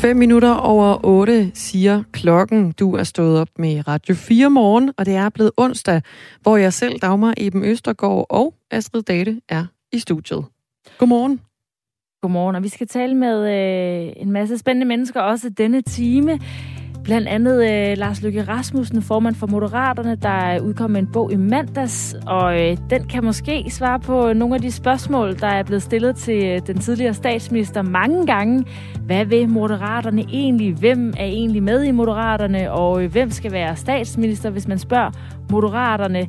5 minutter over 8 siger klokken. Du er stået op med Radio 4 morgen, og det er blevet onsdag, hvor jeg selv, Dagmar Eben Østergaard og Astrid Date er i studiet. Godmorgen. Godmorgen, og vi skal tale med øh, en masse spændende mennesker også denne time. Blandt andet øh, Lars Lykke Rasmussen, formand for Moderaterne, der udkom med en bog i mandags, og øh, den kan måske svare på nogle af de spørgsmål, der er blevet stillet til øh, den tidligere statsminister mange gange. Hvad vil Moderaterne egentlig? Hvem er egentlig med i Moderaterne? Og øh, hvem skal være statsminister, hvis man spørger Moderaterne?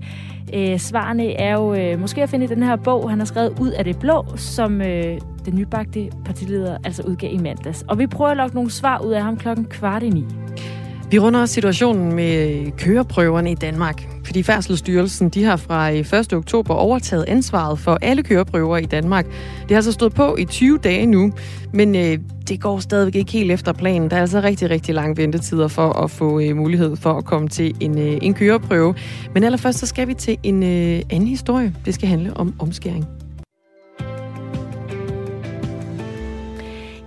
Øh, svarene er jo øh, måske at finde i den her bog, han har skrevet Ud af det blå, som øh, den nybagte partileder altså udgav i mandags. Og vi prøver at lokke nogle svar ud af ham klokken kvart i ni. Vi runder situationen med køreprøverne i Danmark, fordi Færdselsstyrelsen de har fra øh, 1. oktober overtaget ansvaret for alle køreprøver i Danmark. Det har så stået på i 20 dage nu, men øh, det går stadigvæk ikke helt efter planen. Der er altså rigtig, rigtig lange ventetider for at få øh, mulighed for at komme til en, øh, en køreprøve. Men allerførst så skal vi til en øh, anden historie. Det skal handle om omskæring.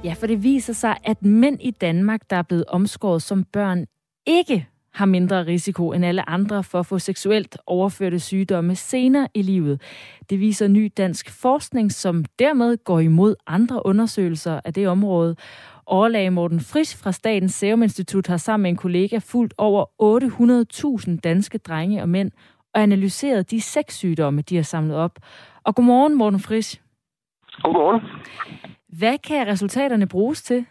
Ja, for det viser sig, at mænd i Danmark, der er blevet omskåret som børn, ikke har mindre risiko end alle andre for at få seksuelt overførte sygdomme senere i livet. Det viser ny dansk forskning, som dermed går imod andre undersøgelser af det område. Overlæge Morten Frisch fra Statens Serum Institut har sammen med en kollega fulgt over 800.000 danske drenge og mænd og analyseret de sexsygdomme, de har samlet op. Og godmorgen, Morten Frisch. Godmorgen. Hvad kan resultaterne bruges til?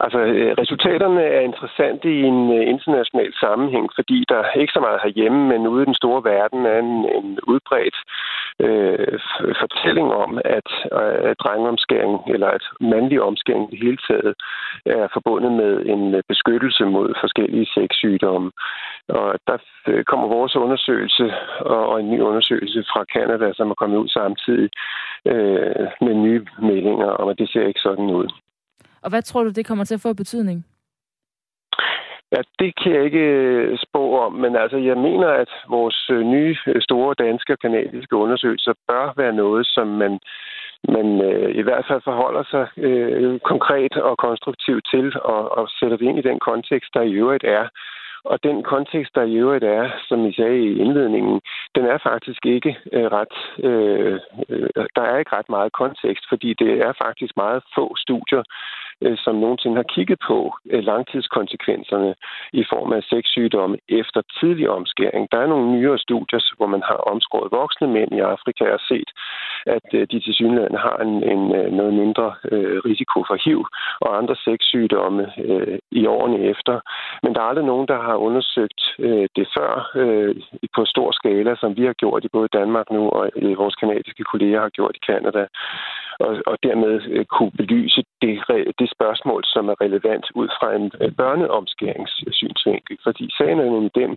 Altså, øh, resultaterne er interessante i en øh, international sammenhæng, fordi der ikke så meget herhjemme, men ude i den store verden er en, en udbredt øh, fortælling om, at øh, drengeomskæring eller at mandlig omskæring i det hele taget er forbundet med en øh, beskyttelse mod forskellige sexsygdomme. Og der kommer vores undersøgelse og en ny undersøgelse fra Kanada, som er kommet ud samtidig øh, med nye meldinger om, at det ser ikke sådan ud. Og hvad tror du, det kommer til at få betydning? Ja, det kan jeg ikke øh, spå om, men altså, jeg mener, at vores øh, nye øh, store danske og kanadiske undersøgelser bør være noget, som man, man øh, i hvert fald forholder sig øh, konkret og konstruktivt til, og, og sætter det ind i den kontekst, der i øvrigt er. Og den kontekst, der i øvrigt er, som I sagde i indledningen, den er faktisk ikke øh, ret... Øh, der er ikke ret meget kontekst, fordi det er faktisk meget få studier, Øh, som nogensinde har kigget på øh, langtidskonsekvenserne i form af sexsygdomme efter tidlig omskæring. Der er nogle nyere studier, hvor man har omskåret voksne mænd i Afrika og set, at øh, de til synligheden har en, en noget mindre risiko for HIV og andre sexsygdomme i årene efter. Men der er aldrig nogen, der har undersøgt det før på stor skala, som vi har gjort i både Danmark nu og vores kanadiske kolleger har gjort i Kanada og, og dermed øh, kunne belyse det, det spørgsmål, som er relevant ud fra en øh, børneomskæringssynsvinkel. Fordi sagen er nemlig den,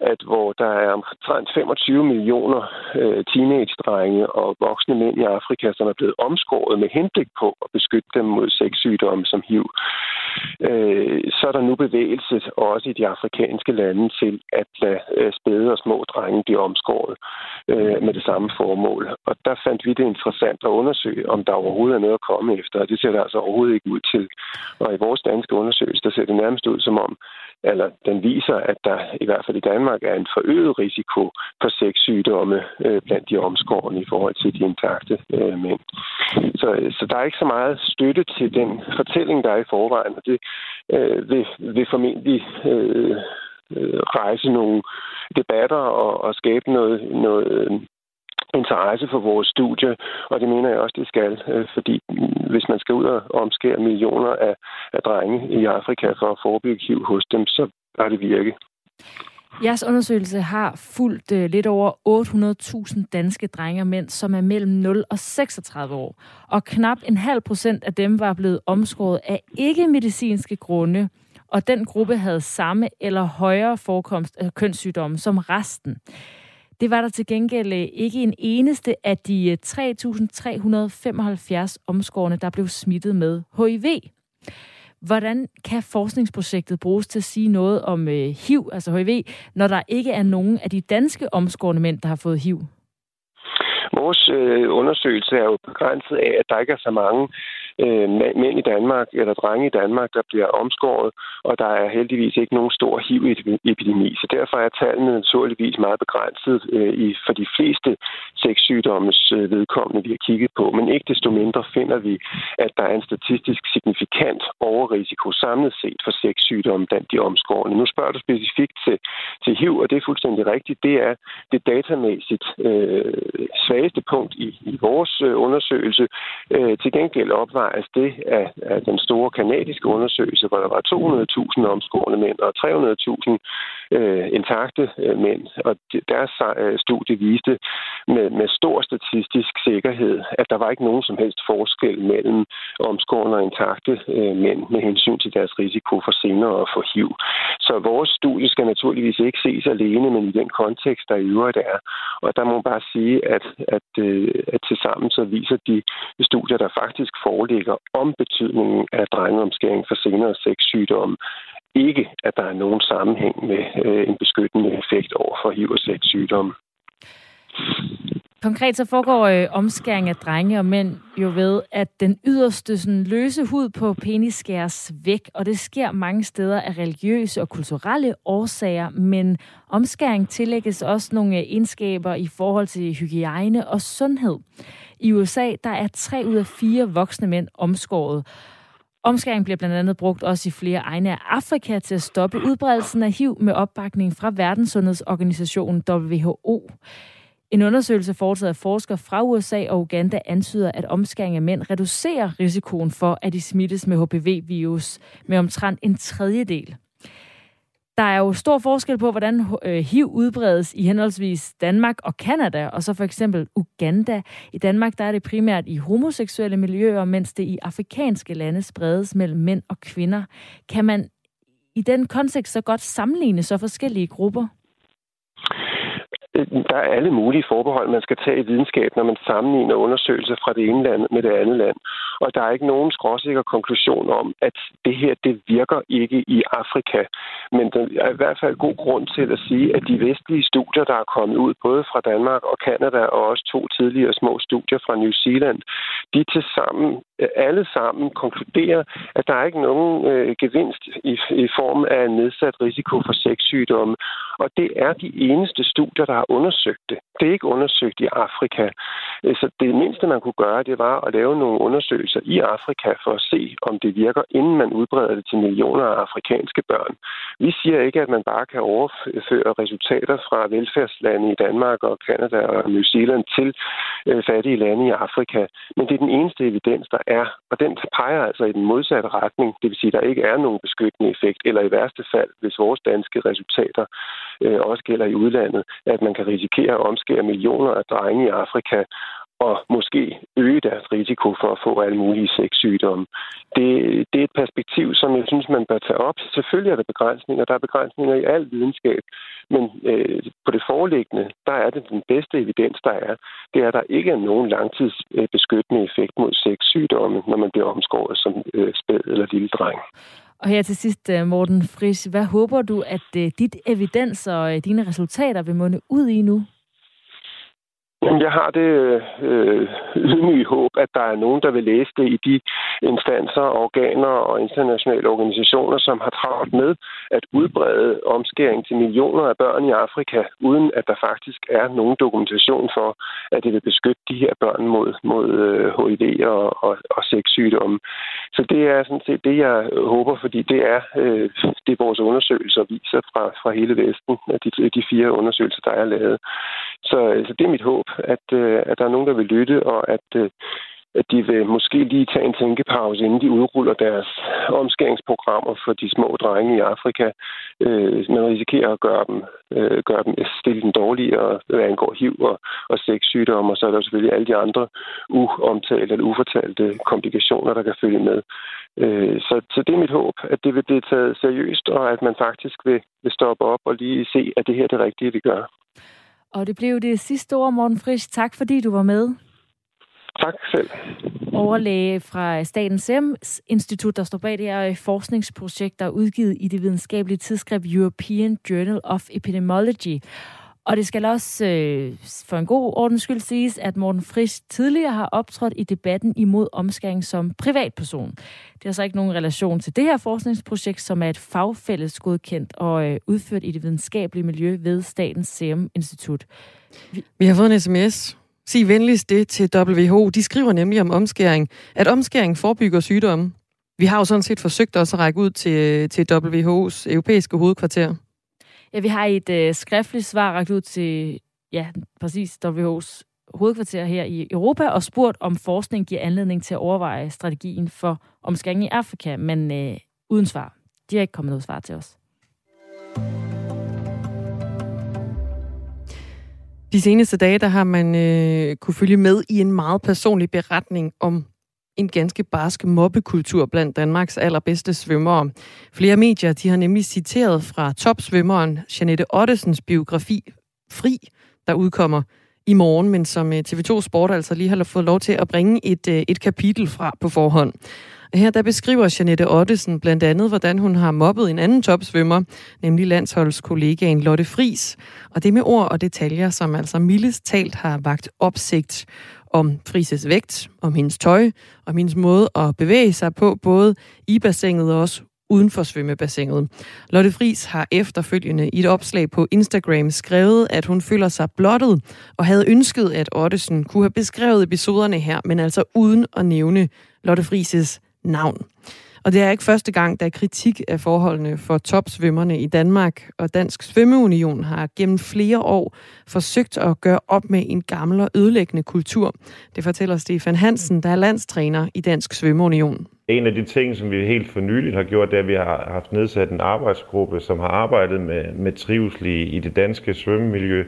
at hvor der er omtrent 25 millioner øh, teenage-drenge og voksne mænd i Afrika, som er blevet omskåret med henblik på at beskytte dem mod sexsygdomme som HIV, øh, så er der nu bevægelse også i de afrikanske lande til at lade øh, spæde og små drenge blive omskåret øh, med det samme formål. Og der fandt vi det interessant at undersøge, om der overhovedet er noget at komme efter. Og det ser det altså overhovedet ikke ud til. Og i vores danske undersøgelse, der ser det nærmest ud som om, eller den viser, at der i hvert fald i Danmark er en forøget risiko for sexsygdomme øh, blandt de omskårne i forhold til de intakte øh, mænd. Så, så der er ikke så meget støtte til den fortælling, der er i forvejen, og det øh, vil, vil formentlig øh, øh rejse nogle debatter og, og skabe noget, noget øh, interesse for vores studie, og det mener jeg også, det skal, øh, fordi hvis man skal ud og omskære millioner af, af drenge i Afrika for at forebygge HIV hos dem, så er det virke. Jeres undersøgelse har fulgt uh, lidt over 800.000 danske drenge og mænd, som er mellem 0 og 36 år. Og knap en halv procent af dem var blevet omskåret af ikke-medicinske grunde, og den gruppe havde samme eller højere forekomst af kønssygdomme som resten. Det var der til gengæld øh, ikke en eneste af de øh, 3.375 omskårne, der blev smittet med HIV. Hvordan kan forskningsprojektet bruges til at sige noget om øh, HIV, altså HIV, når der ikke er nogen af de danske omskårne mænd, der har fået HIV? Vores øh, undersøgelse er jo begrænset af, at der ikke er så mange øh, mænd i Danmark, eller drenge i Danmark, der bliver omskåret, og der er heldigvis ikke nogen stor HIV-epidemi. Så derfor er tallene naturligvis meget begrænset øh, i, for de fleste sexsygdommes øh, vedkommende, vi har kigget på. Men ikke desto mindre finder vi, at der er en statistisk signifikant overrisiko samlet set for sexsygdomme blandt de omskårne. Nu spørger du specifikt til, til HIV, og det er fuldstændig rigtigt. Det er det datamæssigt øh, svageste punkt i, i vores øh, undersøgelse. Øh, til gengæld opvejes altså det af, af den store kanadiske undersøgelse, hvor der var 200.000 omskårne mænd og 300.000 øh, intakte øh, mænd. Og deres øh, studie viste med, med stor statistisk sikkerhed, at der var ikke nogen som helst forskel mellem omskårne og intakte øh, mænd med hensyn til deres risiko for senere at få HIV. Så vores studie skal naturligvis ikke ses alene, men i den kontekst, der i øvrigt er. Og der må man bare sige, at, at, øh, at til sammen så viser de studier, der faktisk foreligger om betydningen af drengeomskæring for senere sexsygdomme, ikke, at der er nogen sammenhæng med øh, en beskyttende effekt over for HIV og sexsygdomme. Konkret så foregår øh, omskæring af drenge og mænd jo ved, at den yderste sådan, løse hud på penis skæres væk, og det sker mange steder af religiøse og kulturelle årsager, men omskæring tillægges også nogle øh, egenskaber i forhold til hygiejne og sundhed. I USA der er tre ud af fire voksne mænd omskåret. Omskæring bliver blandt andet brugt også i flere egne af Afrika til at stoppe udbredelsen af HIV med opbakning fra Verdenssundhedsorganisationen WHO. En undersøgelse foretaget af forskere fra USA og Uganda antyder, at omskæring af mænd reducerer risikoen for, at de smittes med HPV-virus med omtrent en tredjedel. Der er jo stor forskel på, hvordan øh, HIV udbredes i henholdsvis Danmark og Kanada, og så for eksempel Uganda. I Danmark der er det primært i homoseksuelle miljøer, mens det i afrikanske lande spredes mellem mænd og kvinder. Kan man i den kontekst så godt sammenligne så forskellige grupper? Øh, der er alle mulige forbehold, man skal tage i videnskab, når man sammenligner undersøgelser fra det ene land med det andet land. Og der er ikke nogen skråsikker konklusion om, at det her, det virker ikke i Afrika. Men der er i hvert fald god grund til at sige, at de vestlige studier, der er kommet ud, både fra Danmark og Kanada, og også to tidligere små studier fra New Zealand, de til sammen, alle sammen konkluderer, at der er ikke nogen øh, gevinst i, i form af nedsat risiko for sexsygdomme. Og det er de eneste studier, der har undersøgt det. Det er ikke undersøgt i Afrika. Øh, så det mindste, man kunne gøre, det var at lave nogle undersøgelser i Afrika for at se, om det virker, inden man udbreder det til millioner af afrikanske børn. Vi siger ikke, at man bare kan overføre resultater fra velfærdslande i Danmark og Kanada og New Zealand til øh, fattige lande i Afrika. Men det er den eneste evidens, der er. Og den peger altså i den modsatte retning. Det vil sige, at der ikke er nogen beskyttende effekt, eller i værste fald, hvis vores danske resultater øh, også gælder i udlandet, at man kan risikere at omskære millioner af drenge i Afrika og måske øge deres risiko for at få alle mulige sexsygdomme. Det, det er et perspektiv, som jeg synes, man bør tage op. Selvfølgelig er der begrænsninger. Der er begrænsninger i al videnskab. Men øh, på det foreliggende, der er det den bedste evidens, der er. Det er, at der ikke er nogen langtidsbeskyttende effekt mod sexsygdomme, når man bliver omskåret som øh, spæd eller lille dreng. Og her til sidst, øh, Morten Fris, hvad håber du, at øh, dit evidens og øh, dine resultater vil munde ud i nu? Jamen, jeg har det øh, ydmyge håb, at der er nogen, der vil læse det i de instanser, organer og internationale organisationer, som har travlt med at udbrede omskæring til millioner af børn i Afrika, uden at der faktisk er nogen dokumentation for, at det vil beskytte de her børn mod, mod øh, HIV og, og, og sexsygdomme. Så det er sådan set det, jeg håber, fordi det er øh, det, vores undersøgelser viser fra, fra hele Vesten, de, de fire undersøgelser, der er lavet. Så, øh, så det er mit håb, at, øh, at der er nogen, der vil lytte, og at, øh, at de vil måske lige tage en tænkepause, inden de udruller deres omskæringsprogrammer for de små drenge i Afrika. Øh, man risikerer at gøre dem, øh, gøre dem øh, stille den dårligere, hvad angår HIV og, og sexsygdomme, og så er der selvfølgelig alle de andre uomtalte eller ufortalte komplikationer, der kan følge med. Øh, så, så det er mit håb, at det vil blive taget seriøst, og at man faktisk vil, vil stoppe op og lige se, at det her er det rigtige, vi gør. Og det blev det sidste ord, Morten Frisch. Tak fordi du var med. Tak selv. Overlæge fra Statens Serum Institut, der står bag det her forskningsprojekt, der er udgivet i det videnskabelige tidsskrift European Journal of Epidemiology. Og det skal også øh, for en god ordens skyld siges, at Morten Frisch tidligere har optrådt i debatten imod omskæring som privatperson. Det har så ikke nogen relation til det her forskningsprojekt, som er et fagfælles godkendt og øh, udført i det videnskabelige miljø ved Statens Serum Institut. Vi, Vi har fået en sms. Sig venligst det til WHO. De skriver nemlig om omskæring, at omskæring forebygger sygdomme. Vi har jo sådan set forsøgt også at række ud til, øh, til WHO's europæiske hovedkvarter. Ja, vi har et øh, skriftligt svar rækket ud til, ja, præcis WHO's hovedkvarter her i Europa og spurgt, om forskning giver anledning til at overveje strategien for omskæring i Afrika, men øh, uden svar. De har ikke kommet noget svar til os. De seneste dage, der har man øh, kunne følge med i en meget personlig beretning om en ganske barsk mobbekultur blandt Danmarks allerbedste svømmere. Flere medier de har nemlig citeret fra topsvømmeren Janette Ottesens biografi Fri, der udkommer i morgen, men som øh, TV2 Sport altså lige har fået lov til at bringe et, øh, et kapitel fra på forhånd. Her der beskriver Janette Ottesen blandt andet, hvordan hun har mobbet en anden topsvømmer, nemlig landsholdskollegaen Lotte Fris. Og det med ord og detaljer, som altså mildest talt har vagt opsigt om Frises vægt, om hendes tøj, om hendes måde at bevæge sig på, både i bassinet og også uden for svømmebassinet. Lotte Fris har efterfølgende i et opslag på Instagram skrevet, at hun føler sig blottet og havde ønsket, at Ottesen kunne have beskrevet episoderne her, men altså uden at nævne Lotte Frises navn. Og det er ikke første gang, der er kritik af forholdene for topsvømmerne i Danmark, og Dansk Svømmeunion har gennem flere år forsøgt at gøre op med en gammel og ødelæggende kultur. Det fortæller Stefan Hansen, der er landstræner i Dansk Svømmeunion. En af de ting, som vi helt for nyligt har gjort, det er, at vi har haft nedsat en arbejdsgruppe, som har arbejdet med, med trivsel i, i det danske svømmemiljø.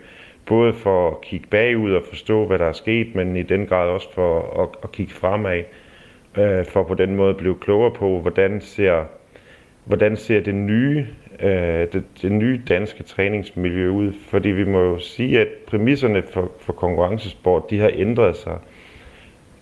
Både for at kigge bagud og forstå, hvad der er sket, men i den grad også for at, at kigge fremad øh, for på den måde at blive klogere på, hvordan ser, hvordan ser det nye øh, det, det nye danske træningsmiljø ud. Fordi vi må jo sige, at præmisserne for, for konkurrencesport, de har ændret sig.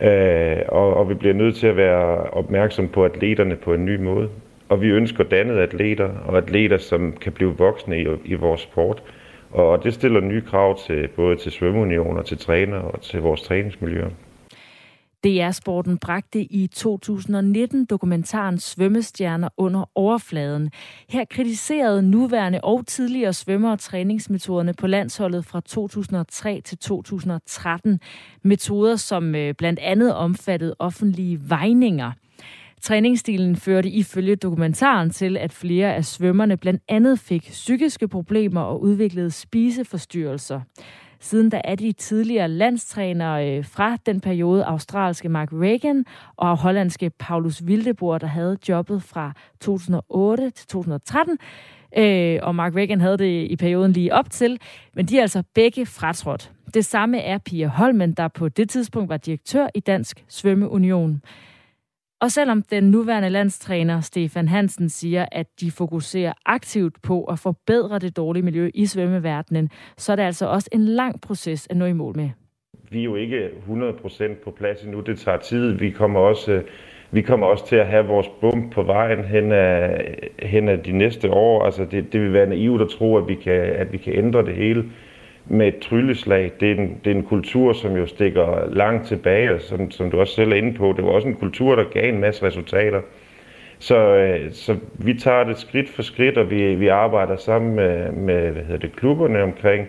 Øh, og, og vi bliver nødt til at være opmærksom på atleterne på en ny måde. Og vi ønsker dannede atleter, og atleter, som kan blive voksne i, i vores sport. Og det stiller nye krav til både til svømmeunioner, til træner og til vores træningsmiljøer. DR-sporten bragte i 2019 dokumentaren Svømmestjerner under overfladen. Her kritiserede nuværende og tidligere svømmere træningsmetoderne på landsholdet fra 2003 til 2013. Metoder, som øh, blandt andet omfattede offentlige vejninger. Træningsstilen førte ifølge dokumentaren til, at flere af svømmerne blandt andet fik psykiske problemer og udviklede spiseforstyrrelser. Siden da er de tidligere landstrænere øh, fra den periode australske Mark Reagan og hollandske Paulus Wildeboer, der havde jobbet fra 2008 til 2013. Øh, og Mark Reagan havde det i perioden lige op til, men de er altså begge fratrådt. Det samme er Pia Holmen, der på det tidspunkt var direktør i Dansk Svømmeunion. Og selvom den nuværende landstræner Stefan Hansen siger, at de fokuserer aktivt på at forbedre det dårlige miljø i svømmeverdenen, så er det altså også en lang proces at nå i mål med. Vi er jo ikke 100% på plads endnu. Det tager tid. Vi kommer også, øh, vi kommer også til at have vores bump på vejen hen ad, hen ad de næste år. Altså det, det vil være naivt at tro, at vi kan, at vi kan ændre det hele med et trylleslag. Det er, en, det er en kultur, som jo stikker langt tilbage, og som, som du også selv er inde på. Det var også en kultur, der gav en masse resultater. Så, øh, så vi tager det skridt for skridt, og vi, vi arbejder sammen med, med hvad hedder det, klubberne omkring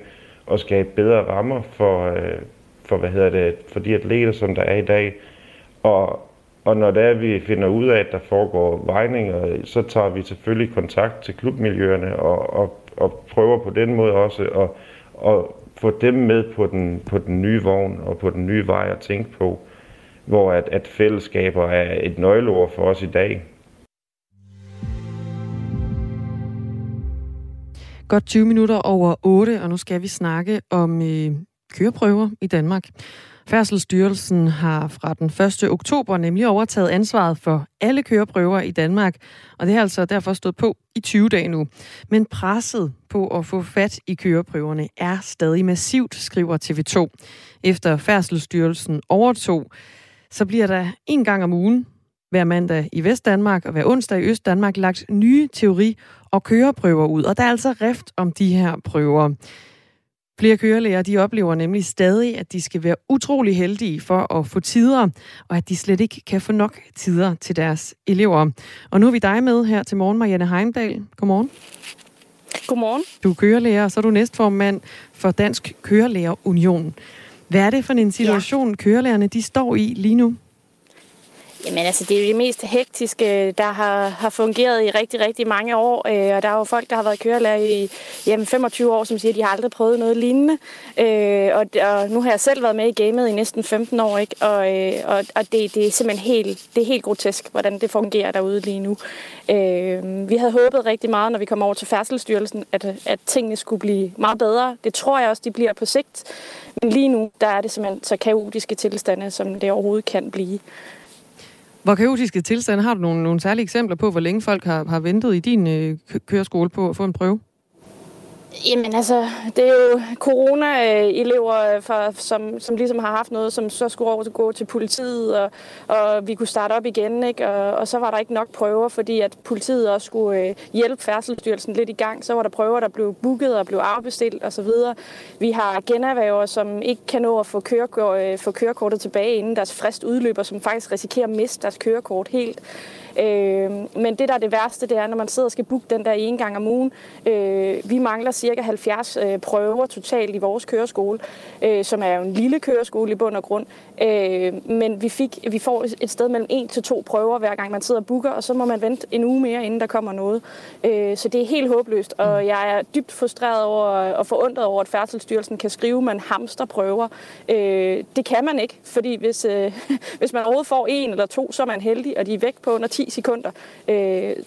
at skabe bedre rammer for, øh, for, hvad hedder det, for de atleter, som der er i dag. Og, og når det er, vi finder ud af, at der foregår vejninger, så tager vi selvfølgelig kontakt til klubmiljøerne og, og, og prøver på den måde også at og få dem med på den, på den nye vogn og på den nye vej at tænke på, hvor at, at fællesskaber er et nøgleord for os i dag. Godt 20 minutter over 8, og nu skal vi snakke om øh, køreprøver i Danmark. Færdselsstyrelsen har fra den 1. oktober nemlig overtaget ansvaret for alle køreprøver i Danmark, og det har altså derfor stået på i 20 dage nu. Men presset på at få fat i køreprøverne er stadig massivt, skriver TV2. Efter Færdselsstyrelsen overtog, så bliver der en gang om ugen hver mandag i Vestdanmark og hver onsdag i Østdanmark lagt nye teori- og køreprøver ud. Og der er altså rift om de her prøver. Flere kørelærer de oplever nemlig stadig, at de skal være utrolig heldige for at få tider, og at de slet ikke kan få nok tider til deres elever. Og nu er vi dig med her til morgen, Marianne Heimdal. Godmorgen. Godmorgen. Du er kørelærer, og så er du næstformand for Dansk Kørelærer Union. Hvad er det for en situation, ja. kørelærerne de står i lige nu? Jamen altså, det er jo det mest hektiske, der har, har fungeret i rigtig, rigtig mange år. Øh, og der er jo folk, der har været kørelærer i jamen, 25 år, som siger, at de har aldrig prøvet noget lignende. Øh, og, og nu har jeg selv været med i gamet i næsten 15 år, ikke? Og, øh, og, og det, det er simpelthen helt, det er helt grotesk, hvordan det fungerer derude lige nu. Øh, vi havde håbet rigtig meget, når vi kom over til Færdselsstyrelsen, at, at tingene skulle blive meget bedre. Det tror jeg også, de bliver på sigt. Men lige nu, der er det simpelthen så kaotiske tilstande, som det overhovedet kan blive. Hvor kaotiske tilstande har du nogle, nogle særlige eksempler på, hvor længe folk har, har ventet i din øh, køreskole på at få en prøve? Jamen altså, det er jo corona-elever, øh, for, som, som ligesom har haft noget, som så skulle over til gå til politiet, og, og vi kunne starte op igen, ikke? Og, og så var der ikke nok prøver, fordi at politiet også skulle øh, hjælpe Færdselsstyrelsen lidt i gang. Så var der prøver, der blev booket og blev afbestilt osv. Vi har generhverver, som ikke kan nå at få, kørekort, øh, få kørekortet tilbage, inden deres frist udløber, som faktisk risikerer at miste deres kørekort helt. Øh, men det, der er det værste, det er, når man sidder og skal booke den der en gang om ugen. Øh, vi mangler cirka 70 øh, prøver totalt i vores køreskole, øh, som er jo en lille køreskole i bund og grund. Øh, men vi, fik, vi får et sted mellem en til to prøver, hver gang man sidder og booker, og så må man vente en uge mere, inden der kommer noget. Øh, så det er helt håbløst, og mm. jeg er dybt frustreret over og forundret over, at Færdselsstyrelsen kan skrive, at man hamster prøver. Øh, det kan man ikke, fordi hvis, øh, hvis man overhovedet får en eller to, så er man heldig, og de er væk på under 10 sekunder. Øh,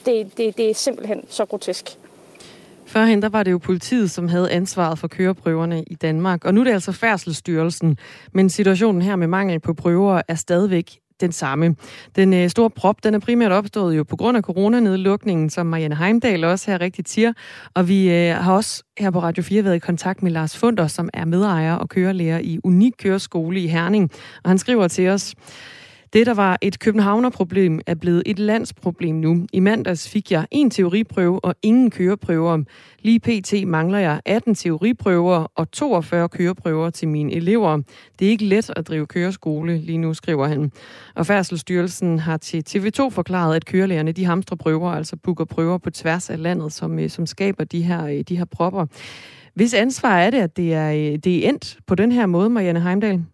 det, det, det er simpelthen så grotesk. Førhen der var det jo politiet, som havde ansvaret for køreprøverne i Danmark, og nu er det altså Færdselsstyrelsen. Men situationen her med mangel på prøver er stadigvæk den samme. Den øh, store prop, den er primært opstået jo på grund af coronanedlukningen, som Marianne Heimdal også her rigtigt siger. Og vi øh, har også her på Radio 4 været i kontakt med Lars Funder, som er medejer og kørelærer i Unik Køreskole i Herning. Og han skriver til os, det, der var et københavnerproblem, er blevet et landsproblem nu. I mandags fik jeg en teoriprøve og ingen køreprøver. Lige pt. mangler jeg 18 teoriprøver og 42 køreprøver til mine elever. Det er ikke let at drive køreskole lige nu, skriver han. Og Færdselsstyrelsen har til TV2 forklaret, at kørelærerne de hamstrer prøver, altså booker prøver på tværs af landet, som, øh, som skaber de her, øh, de her propper. Hvis ansvar er det, at det er, øh, det er endt på den her måde, Marianne Heimdal?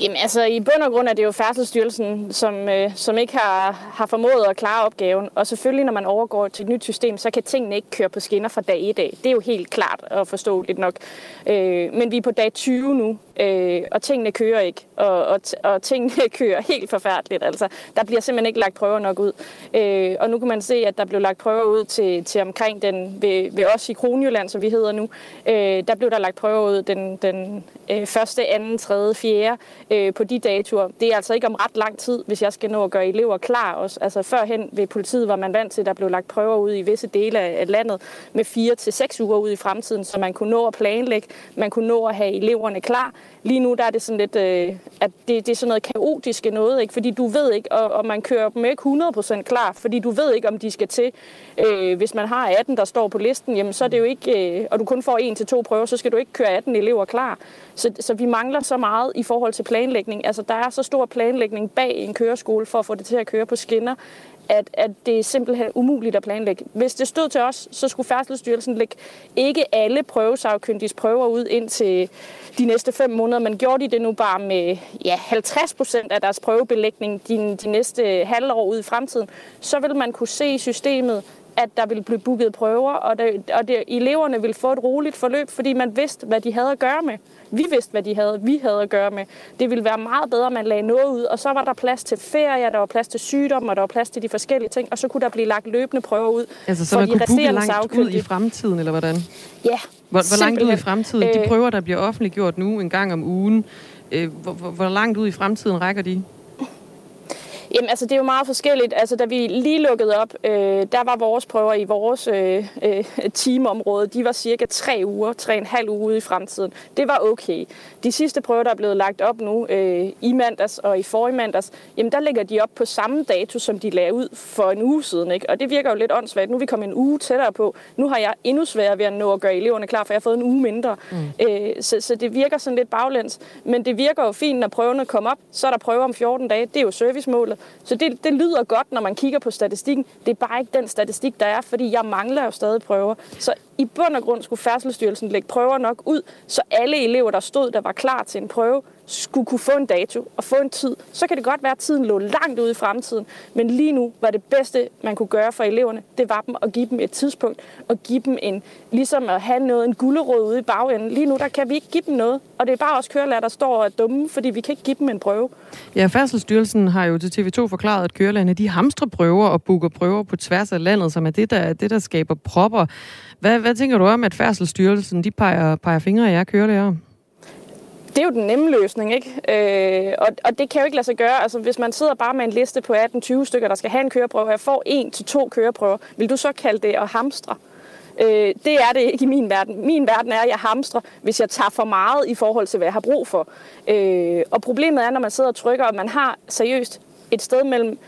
Jamen altså, i bund og grund er det jo Færdselsstyrelsen, som, øh, som ikke har, har formået at klare opgaven. Og selvfølgelig, når man overgår til et nyt system, så kan tingene ikke køre på skinner fra dag i dag. Det er jo helt klart at forstå lidt nok. Øh, men vi er på dag 20 nu, øh, og tingene kører ikke. Og, og, og tingene kører helt forfærdeligt. Altså, der bliver simpelthen ikke lagt prøver nok ud. Øh, og nu kan man se, at der blev lagt prøver ud til, til omkring den, ved, ved os i Kronjylland, som vi hedder nu. Øh, der blev der lagt prøver ud den, den øh, første, anden, tredje, fjerde øh, på de datoer. Det er altså ikke om ret lang tid, hvis jeg skal nå at gøre elever klar også. Altså førhen ved politiet var man vant til, at der blev lagt prøver ud i visse dele af landet med fire til seks uger ud i fremtiden, så man kunne nå at planlægge, man kunne nå at have eleverne klar. Lige nu der er det sådan lidt, øh, at det, det er sådan noget kaotiske noget, ikke? fordi du ved ikke, og, og man kører dem ikke 100% klar, fordi du ved ikke, om de skal til. Øh, hvis man har 18, der står på listen, jamen, så er det jo ikke, øh, og du kun får en til to prøver, så skal du ikke køre 18 elever klar. Så, så vi mangler så meget i forhold til planlægning. Altså, der er så stor planlægning bag en køreskole for at få det til at køre på skinner, at, at det er simpelthen umuligt at planlægge. Hvis det stod til os, så skulle Færdselsstyrelsen lægge ikke alle prøvesagkyndiges prøver ud ind til de næste fem måneder, men gjorde de det nu bare med ja, 50 procent af deres prøvebelægning de, de næste halvår ud i fremtiden, så vil man kunne se i systemet, at der ville blive booket prøver, og, det, og det, eleverne ville få et roligt forløb, fordi man vidste, hvad de havde at gøre med. Vi vidste, hvad de havde, vi havde at gøre med. Det ville være meget bedre, at man lagde noget ud, og så var der plads til ferie, der var plads til sygdom, og der var plads til de forskellige ting, og så kunne der blive lagt løbende prøver ud. Altså, så man kunne booke langt sagkyndige. ud i fremtiden, eller hvordan? Ja, Hvor, hvor langt ud i fremtiden? De øh, prøver, der bliver offentliggjort nu en gang om ugen, øh, hvor, hvor, hvor langt ud i fremtiden rækker de? Jamen, altså, det er jo meget forskelligt. Altså, da vi lige lukkede op, øh, der var vores prøver i vores øh, øh, teamområde, de var cirka tre uger, tre en halv uge ude i fremtiden. Det var okay. De sidste prøver, der er blevet lagt op nu, øh, i mandags og i forrige mandags, jamen, der ligger de op på samme dato, som de lagde ud for en uge siden. Ikke? Og det virker jo lidt åndssvagt. Nu er vi kommet en uge tættere på. Nu har jeg endnu sværere ved at nå at gøre eleverne klar, for jeg har fået en uge mindre. Mm. Øh, så, så det virker sådan lidt baglæns. Men det virker jo fint, når prøverne kommer op. Så er der prøver om 14 dage. Det er jo servicemålet. Så det, det lyder godt, når man kigger på statistikken. Det er bare ikke den statistik, der er, fordi jeg mangler jo stadig prøver. Så i bund og grund skulle Færdselsstyrelsen lægge prøver nok ud, så alle elever, der stod, der var klar til en prøve, skulle kunne få en dato og få en tid. Så kan det godt være, at tiden lå langt ude i fremtiden, men lige nu var det bedste, man kunne gøre for eleverne, det var dem at give dem et tidspunkt, og give dem en, ligesom at have noget, en gulderod ude i bagenden. Lige nu, der kan vi ikke give dem noget, og det er bare os kørelærer, der står og er dumme, fordi vi kan ikke give dem en prøve. Ja, Færdselsstyrelsen har jo til TV2 forklaret, at kørelærerne de hamstrer prøver og booker prøver på tværs af landet, som er det, der, det, der skaber propper. Hvad, hvad tænker du om, at Færdselsstyrelsen de peger, peger fingre af jer kørelærer? Det er jo den nemme løsning, ikke? Øh, og, og det kan jo ikke lade sig gøre. Altså, hvis man sidder bare med en liste på 18-20 stykker, der skal have en køreprøve, og jeg får en til to køreprøver, vil du så kalde det at hamstre? Øh, det er det ikke i min verden. Min verden er, at jeg hamstrer, hvis jeg tager for meget i forhold til, hvad jeg har brug for. Øh, og problemet er, når man sidder og trykker, og man har seriøst et sted mellem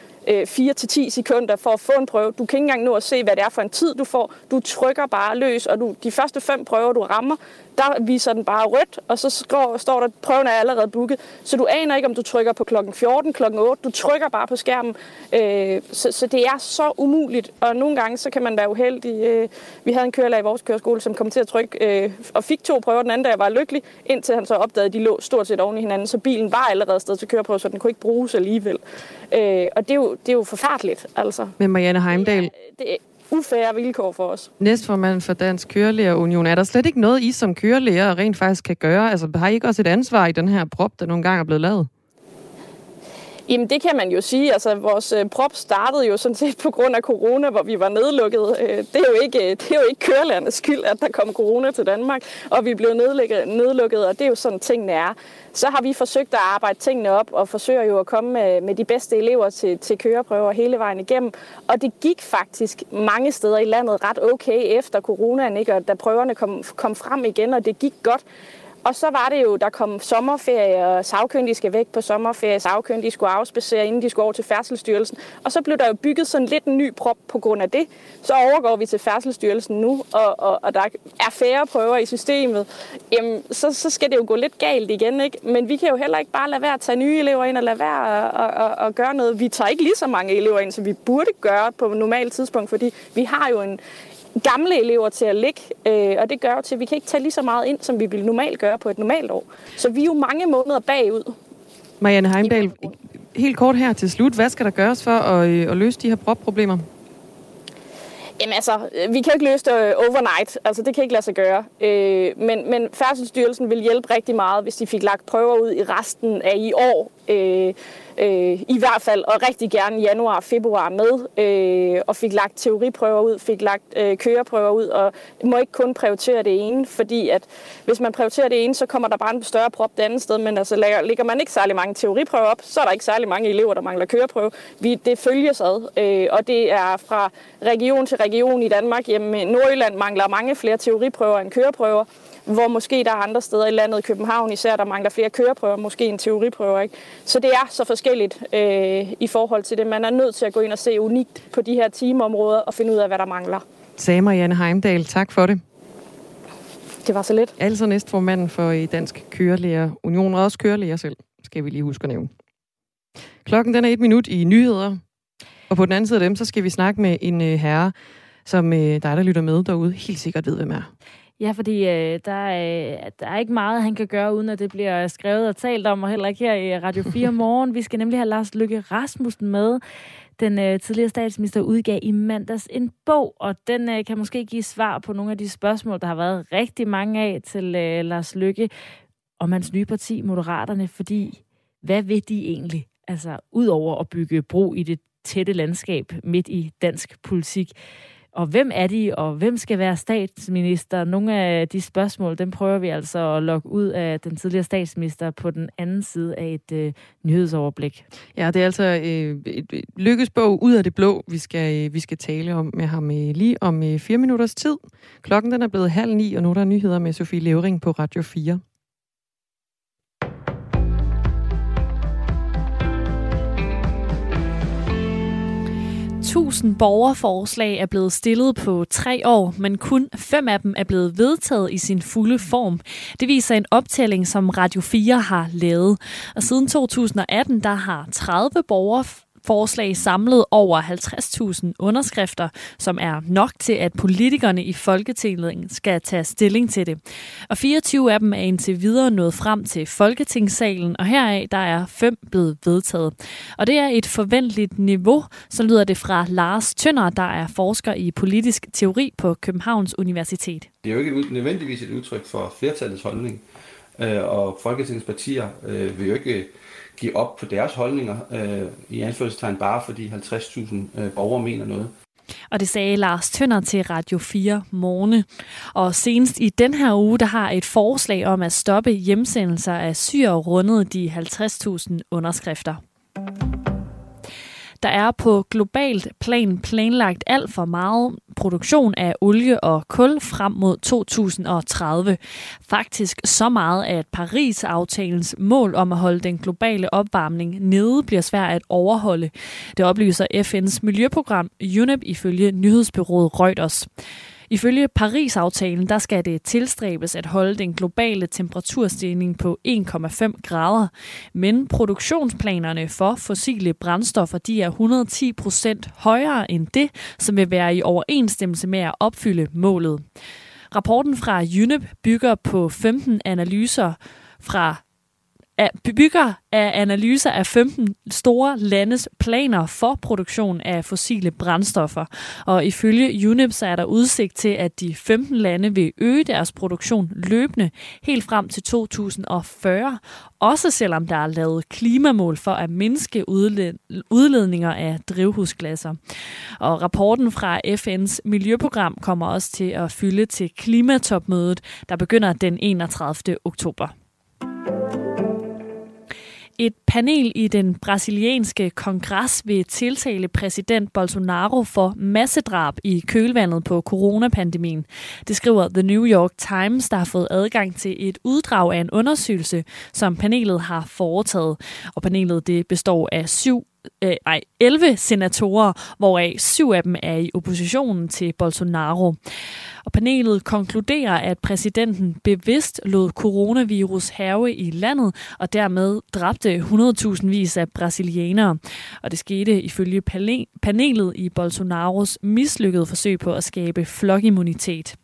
4 øh, til 10 sekunder for at få en prøve. Du kan ikke engang nå at se, hvad det er for en tid, du får. Du trykker bare løs, og du, de første fem prøver, du rammer, der viser den bare rødt, og så står, står der, at prøven er allerede booket. Så du aner ikke, om du trykker på klokken 14, klokken 8. Du trykker bare på skærmen. Øh, så, så det er så umuligt, og nogle gange så kan man være uheldig. Øh, vi havde en kørelærer i vores køreskole, som kom til at trykke øh, og fik to prøver. Den anden dag var lykkelig, indtil han så opdagede, at de lå stort set oven i hinanden, så bilen var allerede sted til køreprøve, så den kunne ikke bruges alligevel. Øh, og det er, jo, det er jo forfærdeligt, altså. Men Marianne Heimdal, det er, det er, ufære vilkår for os. Næstformand for Dansk Kørelærer er der slet ikke noget, I som kørelærer rent faktisk kan gøre? Altså, har I ikke også et ansvar i den her prop, der nogle gange er blevet lavet? Jamen det kan man jo sige. Altså vores øh, prop startede jo sådan set på grund af corona, hvor vi var nedlukket. Øh, det, er jo ikke, øh, det er jo ikke kørelandets skyld, at der kom corona til Danmark, og vi blev nedlukket, nedlukket og det er jo sådan tingene er. Så har vi forsøgt at arbejde tingene op og forsøger jo at komme med, med de bedste elever til, til køreprøver hele vejen igennem. Og det gik faktisk mange steder i landet ret okay efter coronaen, ikke? og da prøverne kom, kom frem igen, og det gik godt. Og så var det jo, der kom sommerferie, og sagkyndige skal væk på sommerferie, sagkyndige skulle afspacere, inden de skulle over til Færdselsstyrelsen. Og så blev der jo bygget sådan lidt en ny prop på grund af det. Så overgår vi til Færdselsstyrelsen nu, og, og, og der er færre prøver i systemet. Jamen, så, så skal det jo gå lidt galt igen, ikke? Men vi kan jo heller ikke bare lade være at tage nye elever ind og lade være at, at, at gøre noget. Vi tager ikke lige så mange elever ind, som vi burde gøre på normalt tidspunkt, fordi vi har jo en, gamle elever til at ligge, øh, og det gør jo til, at vi kan ikke tage lige så meget ind, som vi ville normalt gøre på et normalt år. Så vi er jo mange måneder bagud. Marianne Heimdal, helt kort her til slut. Hvad skal der gøres for at, øh, at løse de her problemer? Jamen altså, vi kan ikke løse det øh, overnight. Altså, det kan ikke lade sig gøre. Øh, men, men Færdselsstyrelsen vil hjælpe rigtig meget, hvis de fik lagt prøver ud i resten af i år. Øh, øh, i hvert fald, og rigtig gerne januar og februar med, øh, og fik lagt teoriprøver ud, fik lagt øh, køreprøver ud, og må ikke kun prioritere det ene, fordi at hvis man prioriterer det ene, så kommer der bare en større prop det andet sted, men altså lægger man ikke særlig mange teoriprøver op, så er der ikke særlig mange elever, der mangler køreprøve. Vi, det følges ad, øh, og det er fra region til region i Danmark. Jamen, Nordjylland mangler mange flere teoriprøver end køreprøver hvor måske der er andre steder i landet, i København især, der mangler flere køreprøver, måske en teoriprøver. Ikke? Så det er så forskelligt øh, i forhold til det. Man er nødt til at gå ind og se unikt på de her teamområder og finde ud af, hvad der mangler. Sagde Marianne Heimdal, tak for det. Det var så lidt. Altså næstformanden for i Dansk Kørelærer Union, og også kørelærer selv, skal vi lige huske at nævne. Klokken den er et minut i nyheder, og på den anden side af dem, så skal vi snakke med en øh, herre, som øh, dig, der lytter med derude, helt sikkert ved, hvem er. Ja, fordi øh, der, er, der er ikke meget, han kan gøre, uden at det bliver skrevet og talt om, og heller ikke her i Radio 4 morgen. Vi skal nemlig have Lars Lykke Rasmussen med. Den øh, tidligere statsminister udgav i mandags en bog, og den øh, kan måske give svar på nogle af de spørgsmål, der har været rigtig mange af til øh, Lars Lykke om hans nye parti, Moderaterne, fordi hvad vil de egentlig? Altså, udover at bygge bro i det tætte landskab midt i dansk politik og hvem er de, og hvem skal være statsminister? Nogle af de spørgsmål, dem prøver vi altså at lokke ud af den tidligere statsminister på den anden side af et øh, nyhedsoverblik. Ja, det er altså øh, et, lykkesbog ud af det blå, vi skal, øh, vi skal tale om med ham øh, lige om øh, fire minutters tid. Klokken den er blevet halv ni, og nu er der nyheder med Sofie Levering på Radio 4. 1000 borgerforslag er blevet stillet på tre år, men kun fem af dem er blevet vedtaget i sin fulde form. Det viser en optælling, som Radio 4 har lavet. Og siden 2018, der har 30 borger forslag samlet over 50.000 underskrifter, som er nok til, at politikerne i Folketinget skal tage stilling til det. Og 24 af dem er indtil videre nået frem til Folketingssalen, og heraf der er fem blevet vedtaget. Og det er et forventeligt niveau, så lyder det fra Lars Tønder, der er forsker i politisk teori på Københavns Universitet. Det er jo ikke nødvendigvis et udtryk for flertallets holdning, øh, og Folketingets partier øh, vil jo ikke give op på deres holdninger, øh, i anførselstegn bare fordi 50.000 øh, borgere mener noget. Og det sagde Lars Tønder til Radio 4 morgen. Og senest i den her uge, der har et forslag om at stoppe hjemsendelser af syre rundet de 50.000 underskrifter. Der er på globalt plan planlagt alt for meget produktion af olie og kul frem mod 2030. Faktisk så meget, at Paris-aftalens mål om at holde den globale opvarmning nede bliver svært at overholde. Det oplyser FN's miljøprogram UNEP ifølge nyhedsbyrået Reuters. Ifølge Paris-aftalen, der skal det tilstræbes at holde den globale temperaturstigning på 1,5 grader. Men produktionsplanerne for fossile brændstoffer, de er 110 procent højere end det, som vil være i overensstemmelse med at opfylde målet. Rapporten fra UNEP bygger på 15 analyser fra bygger af analyser af 15 store landes planer for produktion af fossile brændstoffer. Og ifølge UNEP så er der udsigt til, at de 15 lande vil øge deres produktion løbende helt frem til 2040, også selvom der er lavet klimamål for at mindske udledninger af drivhusgasser. Og rapporten fra FN's miljøprogram kommer også til at fylde til klimatopmødet, der begynder den 31. oktober. Et panel i den brasilianske kongres vil tiltale præsident Bolsonaro for massedrab i kølvandet på coronapandemien. Det skriver The New York Times, der har fået adgang til et uddrag af en undersøgelse, som panelet har foretaget. Og panelet det består af syv øh, nej, 11 senatorer, hvoraf syv af dem er i oppositionen til Bolsonaro. Og panelet konkluderer, at præsidenten bevidst lod coronavirus have i landet, og dermed dræbte 100.000 vis af brasilianere. Og det skete ifølge panelet i Bolsonaros mislykkede forsøg på at skabe flokimmunitet.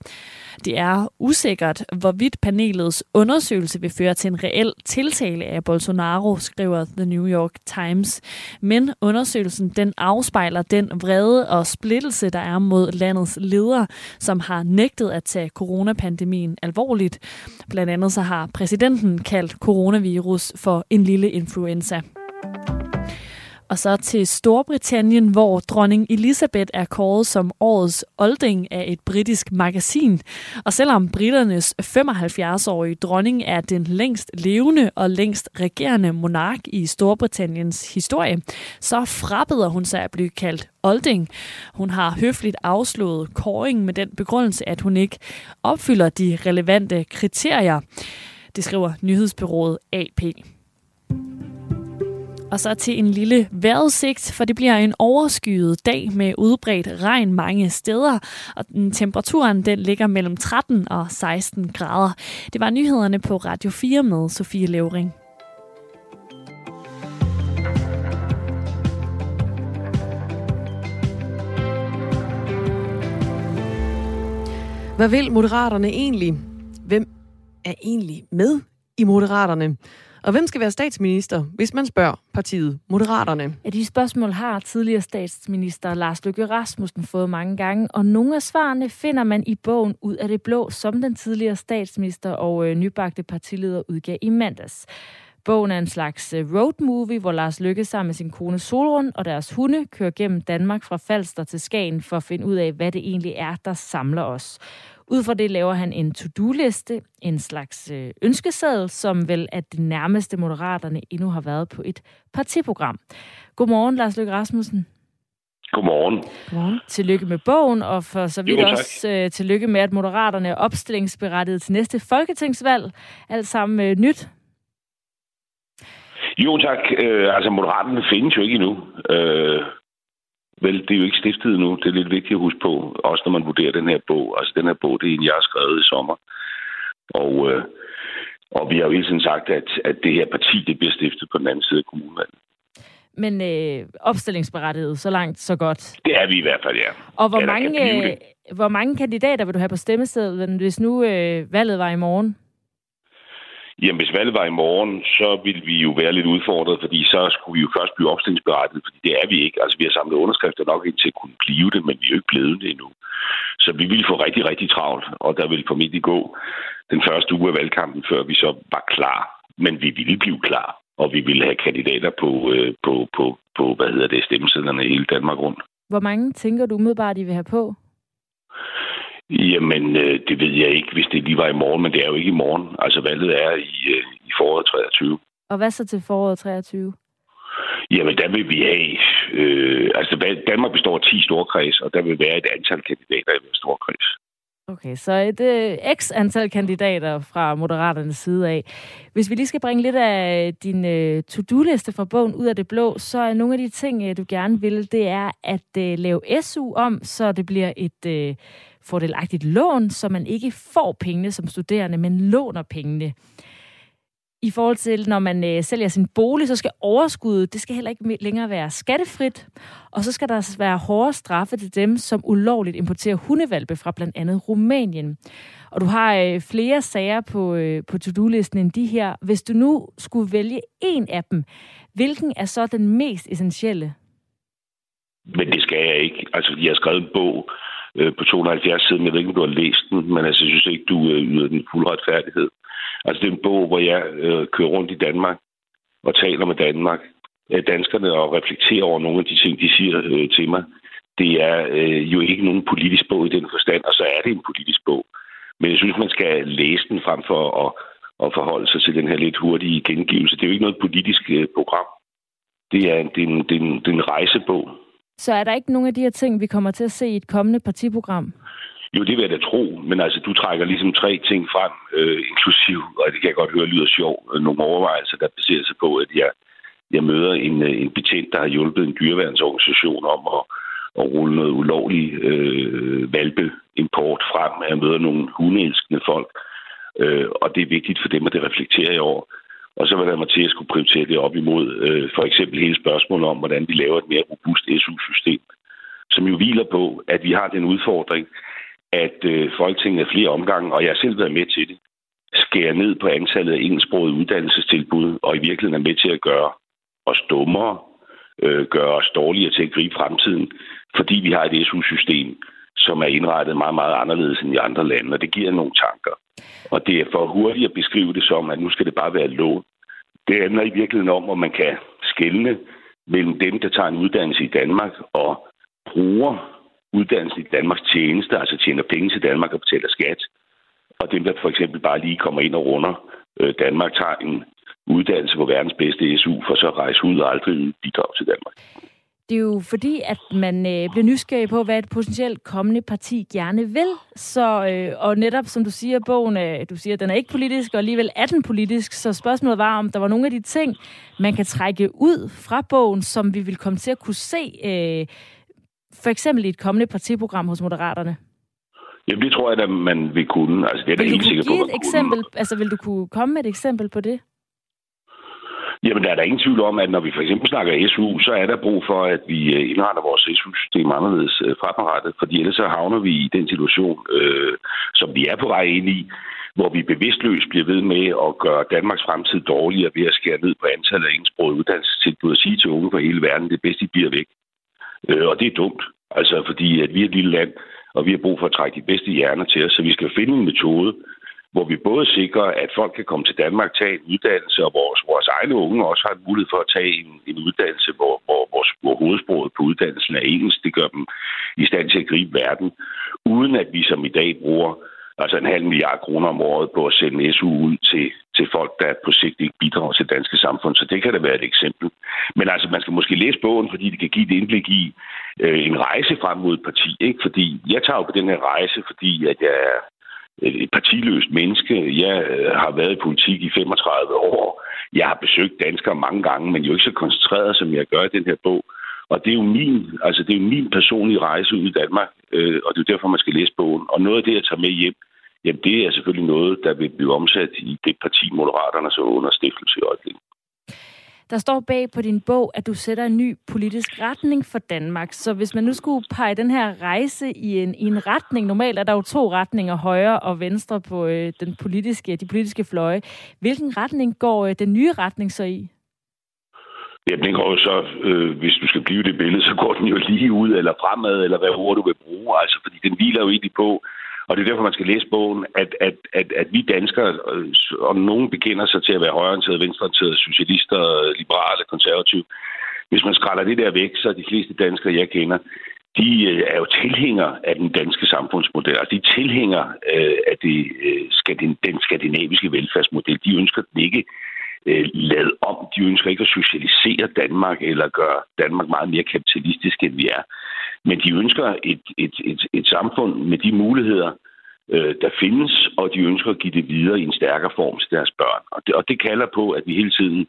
Det er usikkert, hvorvidt panelets undersøgelse vil føre til en reel tiltale af Bolsonaro, skriver The New York Times. Men undersøgelsen den afspejler den vrede og splittelse, der er mod landets ledere, som har nægtet at tage coronapandemien alvorligt. Blandt andet så har præsidenten kaldt coronavirus for en lille influenza. Og så til Storbritannien, hvor dronning Elizabeth er kåret som årets olding af et britisk magasin. Og selvom britternes 75-årige dronning er den længst levende og længst regerende monark i Storbritanniens historie, så frabeder hun sig at blive kaldt olding. Hun har høfligt afslået kåringen med den begrundelse, at hun ikke opfylder de relevante kriterier. Det skriver nyhedsbyrået AP. Og så til en lille vejrudsigt, for det bliver en overskyet dag med udbredt regn mange steder, og temperaturen den ligger mellem 13 og 16 grader. Det var nyhederne på Radio 4 med Sofie Levering. Hvad vil Moderaterne egentlig? Hvem er egentlig med i Moderaterne? Og hvem skal være statsminister, hvis man spørger partiet Moderaterne? Ja, de spørgsmål har tidligere statsminister Lars Løkke Rasmussen fået mange gange, og nogle af svarene finder man i bogen Ud af det blå, som den tidligere statsminister og øh, nybagte partileder udgav i mandags. Bogen er en slags øh, road movie, hvor Lars Lykke sammen med sin kone Solrun og deres hunde kører gennem Danmark fra Falster til Skagen for at finde ud af, hvad det egentlig er, der samler os. Ud fra det laver han en to-do-liste, en slags øh, ønskeseddel, som vel er det nærmeste moderaterne endnu har været på et partiprogram. Godmorgen, Lars Løkke Rasmussen. Godmorgen. Godmorgen. Tillykke med bogen, og for så vidt jo, også øh, tillykke med, at Moderaterne er opstillingsberettiget til næste folketingsvalg. Alt sammen øh, nyt. Jo tak. Øh, altså, Moderaterne findes jo ikke endnu. Øh, vel, det er jo ikke stiftet endnu. Det er lidt vigtigt at huske på, også når man vurderer den her bog. Altså, den her bog, det er en, jeg har skrevet i sommer. Og, øh, og vi har jo hele tiden sagt, at, at det her parti, det bliver stiftet på den anden side af kommunen men øh, opstillingsberettiget, så langt, så godt. Det er vi i hvert fald, ja. Og hvor, mange, øh, hvor mange kandidater vil du have på stemmesedlen, hvis nu øh, valget var i morgen? Jamen, hvis valget var i morgen, så ville vi jo være lidt udfordret, fordi så skulle vi jo først blive opstillingsberettiget, fordi det er vi ikke. Altså, vi har samlet underskrifter nok ind til at kunne blive det, men vi er jo ikke blevet det endnu. Så vi ville få rigtig, rigtig travlt, og der ville formentlig gå den første uge af valgkampen, før vi så var klar. Men vi ville blive klar og vi ville have kandidater på, øh, på, på, på hvad hedder det, stemmesedlerne i hele Danmark rundt. Hvor mange tænker du umiddelbart, I vil have på? Jamen, øh, det ved jeg ikke, hvis det lige var i morgen, men det er jo ikke i morgen. Altså, valget er i, øh, i foråret 23. Og hvad så til foråret 23? Jamen, der vil vi have... Øh, altså, Danmark består af 10 storkreds, og der vil være et antal kandidater i hver storkreds. Okay, så et øh, x antal kandidater fra Moderaternes side af. Hvis vi lige skal bringe lidt af din øh, to-do-liste fra bogen ud af det blå, så er nogle af de ting, øh, du gerne vil, det er at øh, lave SU om, så det bliver et øh, fordelagtigt lån, så man ikke får pengene som studerende, men låner pengene i forhold til, når man øh, sælger sin bolig, så skal overskuddet, det skal heller ikke længere være skattefrit. Og så skal der være hårde straffe til dem, som ulovligt importerer hundevalpe fra blandt andet Rumænien. Og du har øh, flere sager på, øh, på to-do-listen end de her. Hvis du nu skulle vælge en af dem, hvilken er så den mest essentielle? Men det skal jeg ikke. Altså, jeg har skrevet en bog øh, på 270 siden. Jeg ved ikke, om du har læst den, men altså, jeg synes ikke, du øh, yder den fuld retfærdighed. Altså, det er en bog, hvor jeg øh, kører rundt i Danmark og taler med Danmark, øh, danskerne og reflekterer over nogle af de ting, de siger øh, til mig. Det er øh, jo ikke nogen politisk bog i den forstand, og så er det en politisk bog. Men jeg synes, man skal læse den frem for at, at forholde sig til den her lidt hurtige gengivelse. Det er jo ikke noget politisk øh, program. Det er, det, er en, det, er en, det er en rejsebog. Så er der ikke nogen af de her ting, vi kommer til at se i et kommende partiprogram? Jo, det vil jeg da tro, men altså, du trækker ligesom tre ting frem, øh, inklusiv, og det kan jeg godt høre lyder sjov, øh, nogle overvejelser, der baserer sig på, at jeg, jeg møder en, øh, en betjent, der har hjulpet en dyreværnsorganisation om at, at rulle noget ulovlig øh, valpeimport frem. Jeg møder nogle hundeelskende folk, øh, og det er vigtigt for dem, at det reflekterer jeg over. Og så vil der mig til at skulle prioritere det op imod øh, for eksempel hele spørgsmålet om, hvordan vi laver et mere robust SU-system, som jo hviler på, at vi har den udfordring, at øh, Folketinget er flere omgange, og jeg har selv været med til det, skære ned på antallet af engelsksprogede uddannelsestilbud, og i virkeligheden er med til at gøre os dummere, øh, gøre os dårligere til at gribe fremtiden, fordi vi har et SU-system, som er indrettet meget, meget anderledes end i andre lande, og det giver nogle tanker. Og det er for hurtigt at beskrive det som, at nu skal det bare være lån. Det handler i virkeligheden om, om man kan skelne mellem dem, der tager en uddannelse i Danmark og bruger uddannelsen i Danmarks tjeneste, altså tjener penge til Danmark og betaler skat, og dem, der for eksempel bare lige kommer ind og runder øh, Danmark, tager en uddannelse på verdens bedste SU, for så at rejse ud og aldrig bidrage til Danmark. Det er jo fordi, at man øh, bliver nysgerrig på, hvad et potentielt kommende parti gerne vil. Så, øh, og netop, som du siger, bogen, øh, du siger, den er ikke politisk, og alligevel er den politisk. Så spørgsmålet var, om der var nogle af de ting, man kan trække ud fra bogen, som vi vil komme til at kunne se øh, for eksempel i et kommende partiprogram hos Moderaterne? Jamen, det tror jeg, at man vil kunne. Altså, det er vil da helt sikker på, et eksempel, kunne. Altså, vil du kunne komme med et eksempel på det? Jamen, der er der ingen tvivl om, at når vi for eksempel snakker SU, så er der brug for, at vi øh, indretter vores SU-system anderledes øh, fremadrettet, fordi ellers så havner vi i den situation, øh, som vi er på vej ind i, hvor vi bevidstløst bliver ved med at gøre Danmarks fremtid dårligere ved at skære ned på antallet af engelsksprogede uddannelsestilbud og sige til unge fra hele verden, det bedste, de bliver væk. Øh, og det er dumt, altså fordi at vi er et lille land, og vi har brug for at trække de bedste hjerner til os, så vi skal finde en metode, hvor vi både sikrer, at folk kan komme til Danmark, tage en uddannelse, og vores, vores egne unge også har en mulighed for at tage en, en uddannelse, hvor, hvor, hvor, hvor hovedsproget på uddannelsen er engelsk. Det gør dem i stand til at gribe verden, uden at vi som i dag bruger altså en halv milliard kroner om året på at sende SU ud til, til folk, der på sigt ikke bidrager til det danske samfund. Så det kan da være et eksempel. Men altså, man skal måske læse bogen, fordi det kan give et indblik i øh, en rejse frem mod et parti. Ikke? Fordi jeg tager jo på den her rejse, fordi at jeg er et partiløst menneske. Jeg øh, har været i politik i 35 år. Jeg har besøgt danskere mange gange, men jo ikke så koncentreret, som jeg gør i den her bog. Og det er jo min, altså det er jo min personlige rejse ud i Danmark, øh, og det er jo derfor, man skal læse bogen. Og noget af det, jeg tager med hjem, jamen det er selvfølgelig noget, der vil blive omsat i det parti Moderaterne, så under stiftelse i øjeblikket. Der står bag på din bog, at du sætter en ny politisk retning for Danmark. Så hvis man nu skulle pege den her rejse i en, i en retning, normalt er der jo to retninger, højre og venstre på øh, den politiske, de politiske fløje. Hvilken retning går øh, den nye retning så i? Jamen, den går jo så, øh, hvis du skal blive det billede, så går den jo lige ud eller fremad, eller hvad ord du vil bruge. Altså, fordi den hviler jo egentlig på, og det er derfor, man skal læse bogen, at, at, at, at vi danskere, øh, og nogen bekender sig til at være højreorienterede, venstreorienterede, socialister, liberale, konservative, hvis man skræller det der væk, så er de fleste danskere, jeg kender, de øh, er jo tilhængere af den danske samfundsmodel, og de er tilhængere øh, af det, øh, den skandinaviske velfærdsmodel. De ønsker den ikke Øh, lavet om. De ønsker ikke at socialisere Danmark eller gøre Danmark meget mere kapitalistisk, end vi er. Men de ønsker et, et, et, et samfund med de muligheder, øh, der findes, og de ønsker at give det videre i en stærkere form til deres børn. Og det, og det kalder på, at vi hele tiden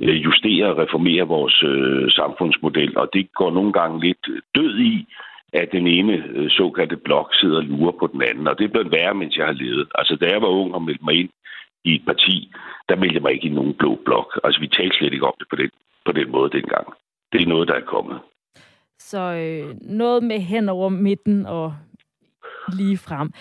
øh, justerer og reformerer vores øh, samfundsmodel, og det går nogle gange lidt død i, at den ene øh, såkaldte blok sidder og lurer på den anden. Og det er blevet værre, mens jeg har levet. Altså, da jeg var ung og meldte mig ind i et parti, der meldte jeg mig ikke i nogen blå blok. Altså, vi talte slet ikke om det på den, på den måde dengang. Det er noget, der er kommet. Så øh, noget med hen over midten og lige frem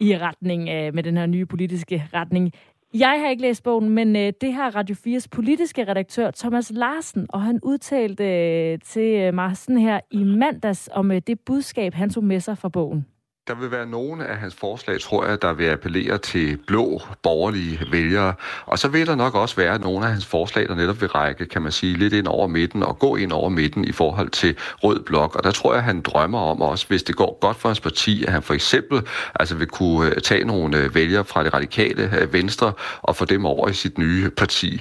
i retning af, med den her nye politiske retning. Jeg har ikke læst bogen, men øh, det har Radio 4's politiske redaktør Thomas Larsen, og han udtalte øh, til øh, mig sådan her i mandags om øh, det budskab, han tog med sig fra bogen. Der vil være nogle af hans forslag, tror jeg, der vil appellere til blå borgerlige vælgere. Og så vil der nok også være nogle af hans forslag, der netop vil række, kan man sige, lidt ind over midten og gå ind over midten i forhold til rød blok. Og der tror jeg, han drømmer om også, hvis det går godt for hans parti, at han for eksempel altså vil kunne øh, tage nogle øh, vælgere fra det radikale øh, venstre og få dem over i sit nye parti.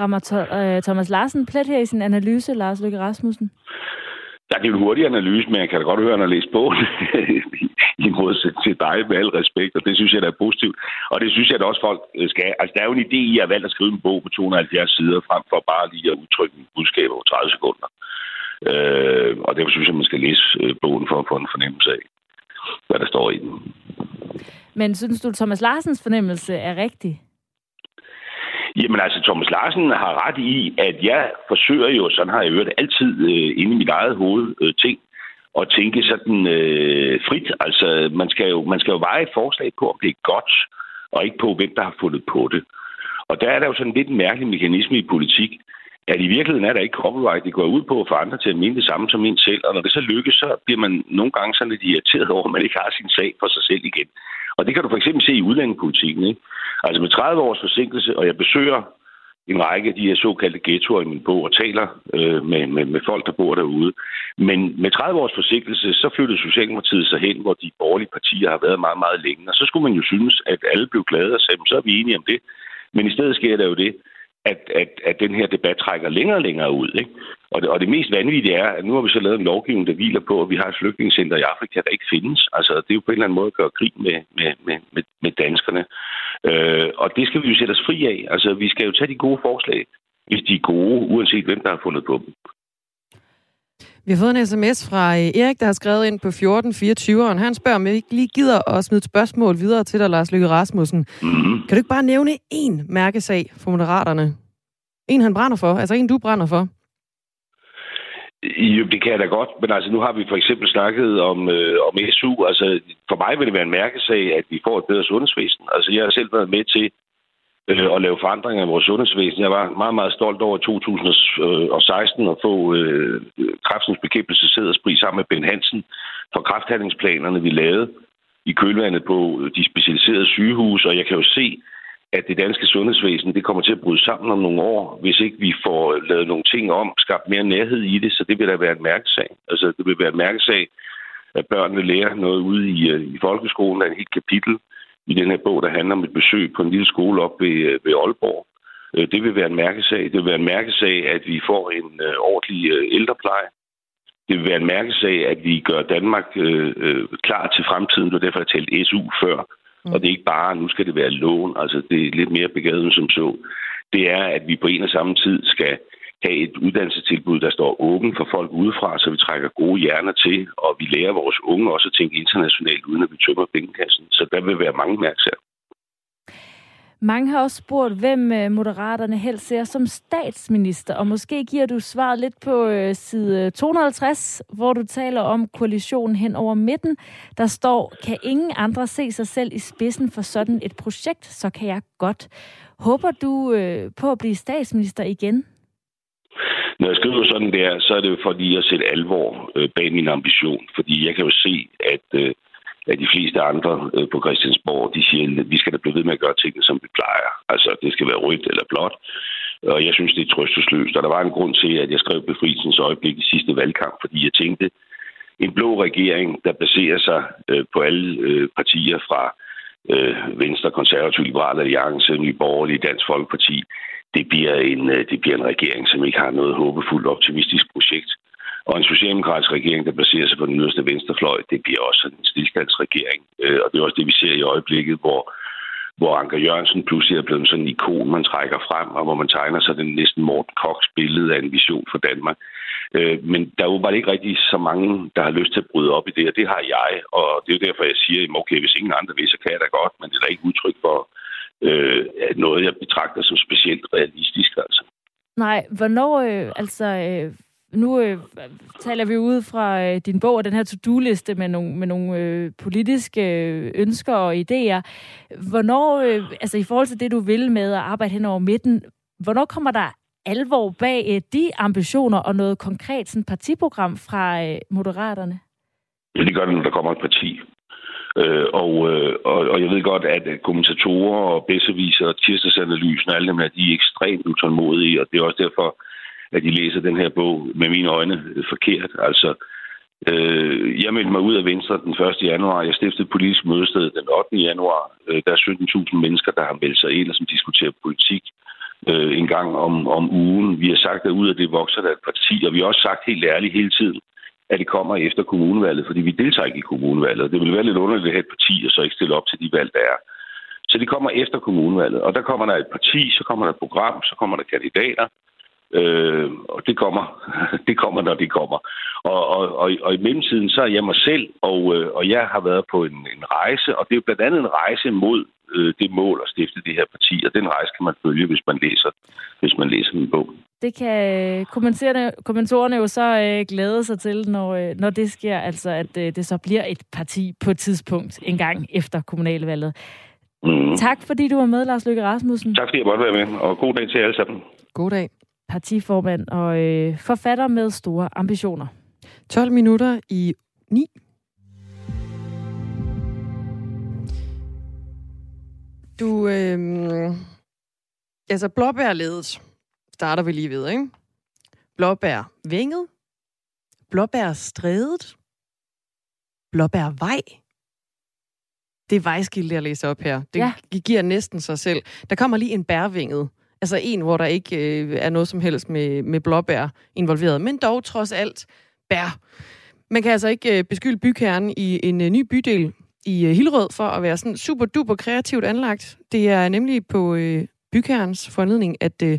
Rammer Thomas Larsen plet her i sin analyse, Lars Løkke Rasmussen? Ja, det er en hurtig analyse, men jeg kan da godt høre, at han har læst bogen i modsætning til dig med al respekt, og det synes jeg, der er positivt. Og det synes jeg, at også folk øh, skal. Altså, der er jo en idé i at valgt at skrive en bog på 270 sider, frem for bare lige at udtrykke en budskab over 30 sekunder. Øh, og derfor synes jeg, man skal læse øh, bogen for at få en fornemmelse af, hvad der står i den. Men synes du, Thomas Larsens fornemmelse er rigtig? Jamen altså, Thomas Larsen har ret i, at jeg forsøger jo, sådan har jeg hørt altid øh, inde i mit eget hoved, øh, ting, at tænke sådan øh, frit. Altså, man skal, jo, man skal jo veje et forslag på, om det er godt, og ikke på, hvem der har fundet på det. Og der er der jo sådan lidt en mærkelig mekanisme i politik, at i virkeligheden er der ikke copyright. Det går ud på at få andre til at mene det samme som en selv. Og når det så lykkes, så bliver man nogle gange sådan lidt irriteret over, at man ikke har sin sag for sig selv igen. Og det kan du for eksempel se i udlændingepolitikken. Ikke? Altså med 30 års forsinkelse, og jeg besøger en række af de her såkaldte ghettoer i min bog og taler øh, med, med, med folk, der bor derude. Men med 30 års forsinkelse, så flyttede Socialdemokratiet sig hen, hvor de borgerlige partier har været meget, meget længe. Og så skulle man jo synes, at alle blev glade og sagde, så er vi enige om det. Men i stedet sker der jo det, at, at, at den her debat trækker længere og længere ud. Ikke? Og, det, og det mest vanvittige er, at nu har vi så lavet en lovgivning, der hviler på, at vi har et flygtningscenter i Afrika, der ikke findes. Altså, det er jo på en eller anden måde at gøre krig med, med, med, med, med danskerne. Øh, og det skal vi jo sætte os fri af. Altså, vi skal jo tage de gode forslag, hvis de er gode, uanset hvem der har fundet på dem. Vi har fået en sms fra øh, Erik, der har skrevet ind på 1424'eren. Han spørger, om jeg ikke lige gider at smide et spørgsmål videre til dig, Lars Løkke Rasmussen. Mm-hmm. Kan du ikke bare nævne én mærkesag for Moderaterne? En, han brænder for, altså en, du brænder for? Jo, det kan jeg da godt, men altså nu har vi for eksempel snakket om, øh, om SU. Altså for mig vil det være en mærkesag, at vi får et bedre sundhedsvæsen. Altså jeg har selv været med til øh, og lave forandringer i vores sundhedsvæsen. Jeg var meget, meget stolt over 2016 øh, at få øh, kræftens bekæmpelse sæderspris sammen med Ben Hansen for kræfthandlingsplanerne, vi lavede. i kølvandet på de specialiserede sygehuse, og jeg kan jo se, at det danske sundhedsvæsen det kommer til at bryde sammen om nogle år, hvis ikke vi får øh, lavet nogle ting om, skabt mere nærhed i det, så det vil da være en mærkesag. Altså, det vil være en mærkesag, at børnene lærer noget ude i, øh, i folkeskolen. Der er et helt kapitel i den her bog, der handler om et besøg på en lille skole op ved, øh, ved Aalborg. Øh, det vil være en mærkesag. Det vil være en mærkesag, at vi får en øh, ordentlig øh, ældrepleje. Det vil være en mærkesag, at vi gør Danmark øh, øh, klar til fremtiden. Det var derfor, jeg talte SU før. Mm. Og det er ikke bare, nu skal det være lån. Altså, det er lidt mere begavet som så. Det er, at vi på en og samme tid skal have et uddannelsestilbud, der står åben for folk udefra, så vi trækker gode hjerner til, og vi lærer vores unge også at tænke internationalt, uden at vi tømmer pengekassen. Så der vil være mange mærksager. Mange har også spurgt, hvem øh, Moderaterne helst ser som statsminister, og måske giver du svaret lidt på øh, side øh, 250, hvor du taler om koalitionen hen over midten. Der står, kan ingen andre se sig selv i spidsen for sådan et projekt, så kan jeg godt. Håber du på at blive statsminister igen? Når jeg skriver sådan der, så er det jo fordi at sætte alvor øh, bag min ambition. Fordi jeg kan jo se, at øh, at de fleste andre øh, på Christiansborg, de siger, at vi skal da blive ved med at gøre tingene, som vi plejer. Altså, det skal være rødt eller blåt. Og jeg synes, det er trøstesløst. Og der var en grund til, at jeg skrev befrielsens øjeblik i sidste valgkamp, fordi jeg tænkte, en blå regering, der baserer sig på alle partier fra Venstre, Konservativ, Liberal Alliance, Nye Borgerlige, Dansk Folkeparti, det bliver, en, øh, det bliver en regering, som ikke har noget håbefuldt optimistisk projekt. Og en socialdemokratisk regering, der baserer sig på den yderste venstrefløj, det bliver også en stillstandsregering. Øh, og det er også det, vi ser i øjeblikket, hvor, hvor Anker Jørgensen pludselig er blevet sådan en ikon, man trækker frem, og hvor man tegner sig den næsten Morten Koks billede af en vision for Danmark. Øh, men der er åbenbart ikke rigtig så mange, der har lyst til at bryde op i det, og det har jeg. Og det er jo derfor, jeg siger, okay, hvis ingen andre vil, så kan jeg da godt, men det er da ikke udtryk for øh, noget, jeg betragter som specielt realistisk. Altså. Nej, hvornår, øh, altså, øh, nu øh, taler vi ud fra øh, din bog og den her to-do-liste med nogle, med nogle øh, politiske øh, ønsker og idéer. Hvornår, øh, altså i forhold til det, du vil med at arbejde hen over midten, hvornår kommer der alvor bag øh, de ambitioner og noget konkret sådan partiprogram fra øh, Moderaterne? Ja, det gør det, når der kommer et parti. Øh, og, øh, og, og jeg ved godt, at øh, kommentatorer og bedseviser og tirsdagsanalysen og alle dem her, de er ekstremt utålmodige, og det er også derfor, at de læser den her bog med mine øjne øh, forkert. Altså, øh, jeg meldte mig ud af Venstre den 1. januar. Jeg stiftede et politisk mødested den 8. januar. Øh, der er 17.000 mennesker, der har meldt sig ind og som diskuterer politik øh, en gang om, om ugen. Vi har sagt, at ud af det vokser der et parti, og vi har også sagt helt ærligt hele tiden, at det kommer efter kommunevalget, fordi vi deltager ikke i kommunevalget. Det vil være lidt underligt at have et parti, og så ikke stille op til de valg, der er. Så det kommer efter kommunevalget. Og der kommer der et parti, så kommer der et program, så kommer der kandidater, Øh, og det kommer, det kommer, når det kommer. Og, og, og, og i mellemtiden, så er jeg mig selv, og, øh, og jeg har været på en, en rejse, og det er jo blandt andet en rejse mod øh, det mål at stifte det her parti, og den rejse kan man følge, hvis man læser, hvis man læser min bog. Det kan kommentatorerne jo så øh, glæde sig til, når, øh, når det sker, altså at øh, det så bliver et parti på et tidspunkt en gang efter kommunalvalget. Mm. Tak fordi du var med, Lars Løkke Rasmussen. Tak fordi jeg måtte være med, og god dag til alle sammen. God dag partiformand og øh, forfatter med store ambitioner. 12 minutter i 9. Du, øh, altså blåbærledet starter vi lige ved, ikke? Blåbær vinget, blåbær strædet, blåbær vej. Det er vejskilte, jeg læser op her. Det ja. giver næsten sig selv. Der kommer lige en bærvinget. Altså en, hvor der ikke øh, er noget som helst med, med blåbær involveret, men dog trods alt bær. Man kan altså ikke øh, beskylde bygherren i en øh, ny bydel i øh, Hillerød for at være sådan super duper kreativt anlagt. Det er nemlig på øh, bygherrens forledning, at øh,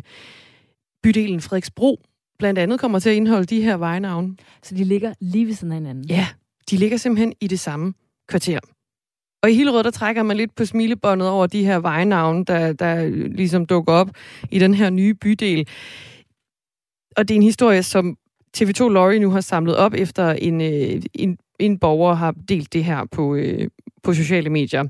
bydelen Frederiksbro blandt andet kommer til at indeholde de her vejnavne. Så de ligger lige ved siden af hinanden? Ja, de ligger simpelthen i det samme kvarter. Og i Hillerød, der trækker man lidt på smilebåndet over de her vejnavne, der, der ligesom dukker op i den her nye bydel. Og det er en historie, som TV2 Lorry nu har samlet op, efter en, øh, en, en borger har delt det her på, øh, på sociale medier.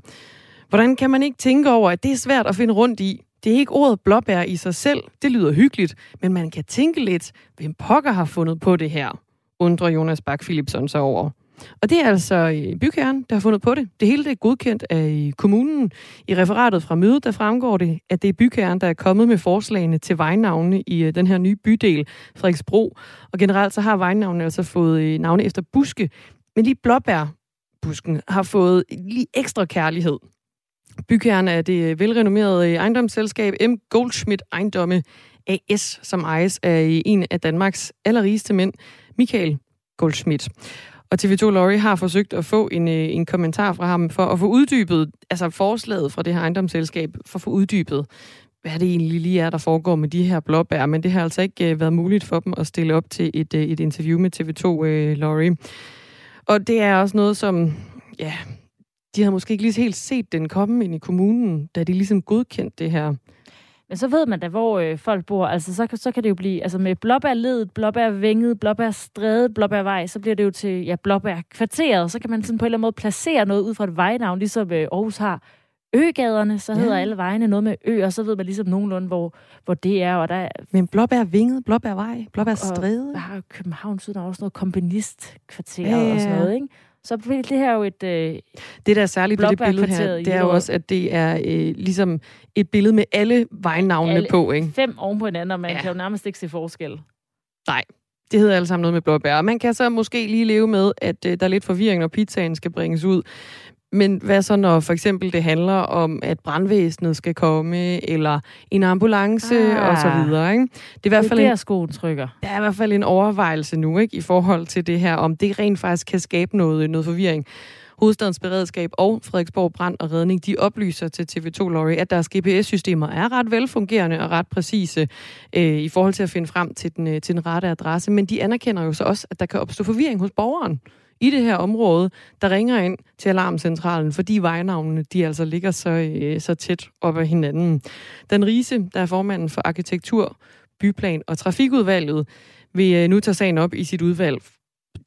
Hvordan kan man ikke tænke over, at det er svært at finde rundt i? Det er ikke ordet blåbær i sig selv. Det lyder hyggeligt, men man kan tænke lidt, hvem pokker har fundet på det her, undrer Jonas Bak Philipson sig over. Og det er altså øh, bygherren, der har fundet på det. Det hele det er godkendt af øh, kommunen. I referatet fra mødet, der fremgår det, at det er bygherren, der er kommet med forslagene til vejnavne i øh, den her nye bydel, Frederiksbro. Og generelt så har vejnavnene altså fået øh, navne efter buske. Men lige blåbærbusken har fået lige ekstra kærlighed. Bygherren er det velrenommerede ejendomsselskab M. Goldschmidt Ejendomme AS, som ejes af en af Danmarks allerrigeste mænd, Michael Goldschmidt. Og TV2 Lorry har forsøgt at få en, øh, en kommentar fra ham for at få uddybet, altså forslaget fra det her ejendomsselskab, for at få uddybet, hvad det egentlig lige er, der foregår med de her blåbær. Men det har altså ikke øh, været muligt for dem at stille op til et, øh, et interview med TV2 øh, Lorry. Og det er også noget, som, ja, de havde måske ikke lige helt set den komme ind i kommunen, da de ligesom godkendte det her. Men så ved man da, hvor øh, folk bor. Altså, så, så kan det jo blive, altså med blåbærledet, blåbærvænget, blåbærstræde, blåbærvej, så bliver det jo til, ja, blåbærkvarteret. Så kan man sådan på en eller anden måde placere noget ud fra et vejnavn, ligesom øh, Aarhus har øgaderne, så hedder ja. alle vejene noget med ø, og så ved man ligesom nogenlunde, hvor, hvor det er. Og der, Men blåbærvinget, blåbærvej, blåbærstræde. Og har København, der er også noget komponistkvarter ja, ja. og sådan noget, ikke? Så det her er jo et øh, Det, der er særligt ved det billede her, det er jo også, at det er øh, ligesom et billede med alle vejnavnene alle på. Ikke? Fem oven på hinanden, og man ja. kan jo nærmest ikke se forskel. Nej, det hedder alle sammen noget med blåbær. Man kan så måske lige leve med, at øh, der er lidt forvirring, når pizzaen skal bringes ud. Men hvad så, når for eksempel det handler om, at brandvæsenet skal komme, eller en ambulance ah, og så videre, ikke? Det er i hvert fald det en, skoen trykker. Der er i hvert fald en overvejelse nu, ikke? I forhold til det her, om det rent faktisk kan skabe noget, noget forvirring. Hovedstadens Beredskab og Frederiksborg Brand og Redning, de oplyser til TV2 Lorry, at deres GPS-systemer er ret velfungerende og ret præcise øh, i forhold til at finde frem til den, øh, til den rette adresse. Men de anerkender jo så også, at der kan opstå forvirring hos borgeren i det her område, der ringer ind til alarmcentralen, fordi vejnavnene de altså ligger så, øh, så tæt op ad hinanden. Den Riese, der er formanden for Arkitektur, Byplan og Trafikudvalget, vil øh, nu tage sagen op i sit udvalg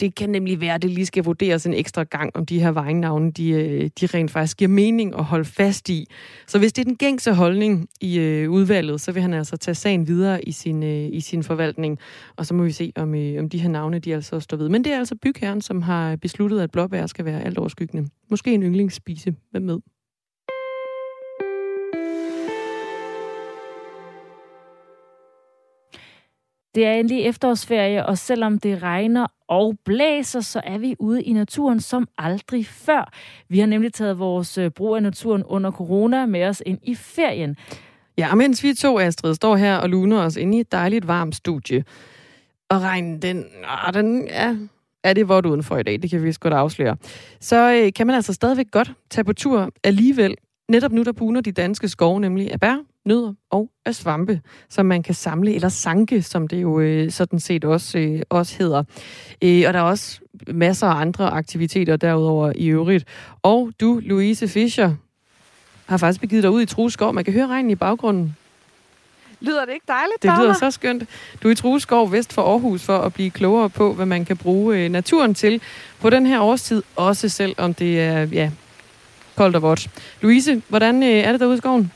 det kan nemlig være, at det lige skal vurderes en ekstra gang, om de her vejnavne, de, øh, de rent faktisk giver mening at holde fast i. Så hvis det er den gængse holdning i øh, udvalget, så vil han altså tage sagen videre i sin, øh, i sin forvaltning, og så må vi se, om, øh, om de her navne, de altså står ved. Men det er altså bygherren, som har besluttet, at blåbær skal være alt overskyggende. Måske en yndlingsspise. Hvem med? Det er endelig efterårsferie, og selvom det regner og blæser, så er vi ude i naturen som aldrig før. Vi har nemlig taget vores øh, brug af naturen under corona med os ind i ferien. Ja, og mens vi to, Astrid, står her og luner os ind i et dejligt varmt studie, og regnen, den, ah, den ja, er det vådt udenfor i dag, det kan vi godt afsløre, så øh, kan man altså stadigvæk godt tage på tur alligevel. Netop nu, der buner de danske skove nemlig af bær, nødder og af svampe, som man kan samle, eller sanke, som det jo øh, sådan set også, øh, også hedder. Øh, og der er også masser af andre aktiviteter derudover i øvrigt. Og du, Louise Fischer, har faktisk begivet dig ud i Trueskov. Man kan høre regnen i baggrunden. Lyder det ikke dejligt, Det lyder så skønt. Du er i Trueskov vest for Aarhus for at blive klogere på, hvad man kan bruge naturen til på den her årstid, også selv om det er ja, koldt og vådt. Louise, hvordan er det derude i skoven?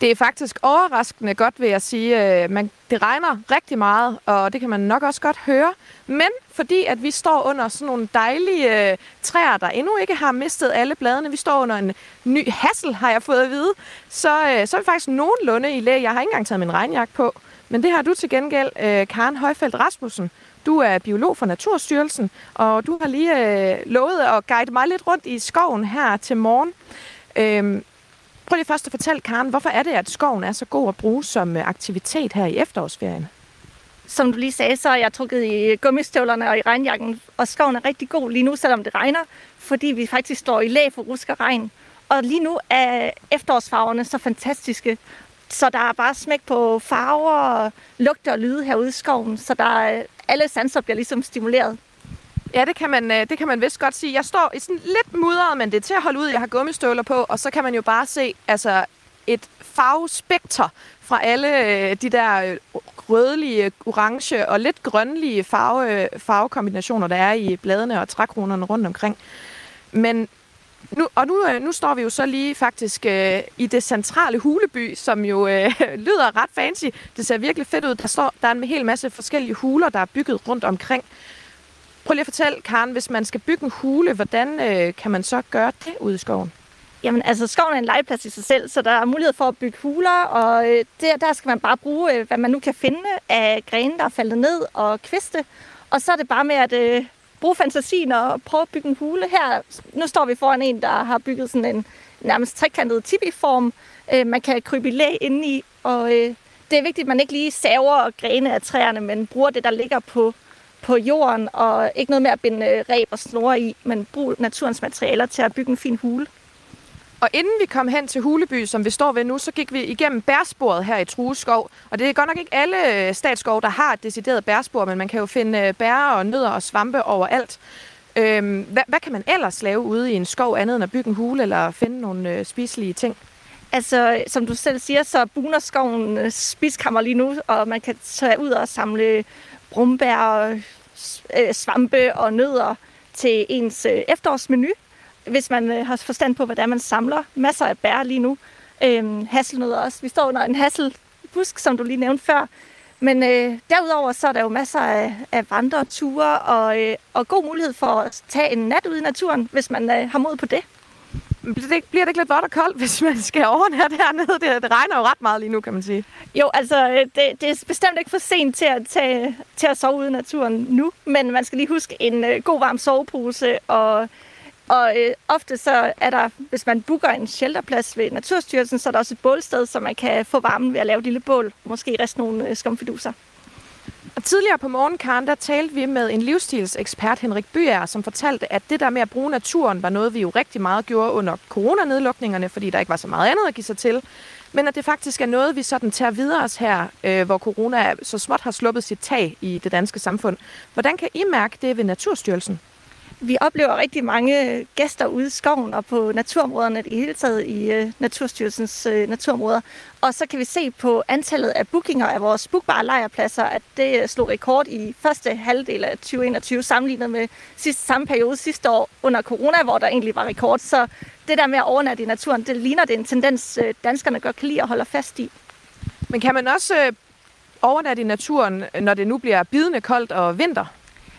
Det er faktisk overraskende godt, vil jeg sige. Øh, man, det regner rigtig meget, og det kan man nok også godt høre. Men fordi at vi står under sådan nogle dejlige øh, træer, der endnu ikke har mistet alle bladene, vi står under en ny hassel, har jeg fået at vide, så, øh, så er vi faktisk nogenlunde i læge. Jeg har ikke engang taget min regnjakke på. Men det har du til gengæld, øh, Karen Højfeldt Rasmussen. Du er biolog for Naturstyrelsen, og du har lige øh, lovet at guide mig lidt rundt i skoven her til morgen. Øh, Prøv lige først at fortælle, Karen, hvorfor er det, at skoven er så god at bruge som øh, aktivitet her i efterårsferien? Som du lige sagde, så er jeg trukket i øh, gummistøvlerne og i regnjakken, og skoven er rigtig god lige nu, selvom det regner, fordi vi faktisk står i lag for rusk og regn. Og lige nu er efterårsfarverne så fantastiske, så der er bare smæk på farver, lugter og lyde herude i skoven, så der er, alle sanser bliver ligesom stimuleret. Ja, det kan, man, øh, det kan man vist godt sige. Jeg står i sådan lidt mudret, men det er til at holde ud. Jeg har gummistøvler på, og så kan man jo bare se altså, et farvespekter fra alle øh, de der øh, rødlige, orange og lidt grønlige farve, farvekombinationer, der er i bladene og trækronerne rundt omkring. Men nu, og nu, nu står vi jo så lige faktisk øh, i det centrale huleby, som jo øh, lyder ret fancy. Det ser virkelig fedt ud. Der står der er en hel masse forskellige huler, der er bygget rundt omkring. Prøv lige at fortælle, Karen, hvis man skal bygge en hule, hvordan øh, kan man så gøre det ude i skoven? Jamen, altså, skoven er en legeplads i sig selv, så der er mulighed for at bygge huler, og øh, der, der skal man bare bruge, øh, hvad man nu kan finde af grene, der er faldet ned, og kviste. Og så er det bare med at øh, bruge fantasien og prøve at bygge en hule. Her, nu står vi foran en, der har bygget sådan en nærmest trekantet tibi-form. Øh, man kan krybe i læ indeni, og øh, det er vigtigt, at man ikke lige saver grene af træerne, men bruger det, der ligger på, på jorden, og ikke noget med at binde øh, reb og snore i, men brug naturens materialer til at bygge en fin hule. Og inden vi kom hen til Huleby, som vi står ved nu, så gik vi igennem bærsporet her i Trueskov. Og det er godt nok ikke alle øh, statsskov, der har et decideret bærspor, men man kan jo finde øh, bær og nødder og svampe overalt. Øhm, hvad, hvad kan man ellers lave ude i en skov andet end at bygge en hule eller finde nogle øh, spiselige ting? Altså, som du selv siger, så buner skoven spiskammer lige nu, og man kan tage ud og samle brumbær, øh, svampe og nødder til ens øh, efterårsmenu hvis man øh, har forstand på, hvordan man samler masser af bær lige nu. Øhm, hasselnødder også. Vi står under en hasselbusk, som du lige nævnte før. Men øh, derudover så er der jo masser af, af vandreture og, øh, og god mulighed for at tage en nat ud i naturen, hvis man øh, har mod på det. Bliver det, bliver det ikke lidt vådt og koldt, hvis man skal overnatte hernede? Det, det regner jo ret meget lige nu, kan man sige. Jo, altså, øh, det, det er bestemt ikke for sent til at, tage, til at sove ude i naturen nu, men man skal lige huske en øh, god varm sovepose og og øh, ofte så er der, hvis man booker en shelterplads ved Naturstyrelsen, så er der også et bålsted, så man kan få varmen ved at lave et lille bål. Måske rest nogle øh, skumfiduser. Og tidligere på morgen, Karen, der talte vi med en livsstilsekspert, Henrik Byer, som fortalte, at det der med at bruge naturen var noget, vi jo rigtig meget gjorde under coronanedlukningerne, fordi der ikke var så meget andet at give sig til. Men at det faktisk er noget, vi sådan tager videre os her, øh, hvor corona så småt har sluppet sit tag i det danske samfund. Hvordan kan I mærke det ved Naturstyrelsen? Vi oplever rigtig mange gæster ude i skoven og på naturområderne i hele taget i uh, Naturstyrelsens uh, naturområder. Og så kan vi se på antallet af bookinger af vores bookbare lejrpladser, at det slog rekord i første halvdel af 2021 sammenlignet med sidste, samme periode sidste år under corona, hvor der egentlig var rekord. Så det der med at overnatte i naturen, det ligner det en tendens, danskerne godt kan lide og holder fast i. Men kan man også overnatte i naturen, når det nu bliver bidende koldt og vinter?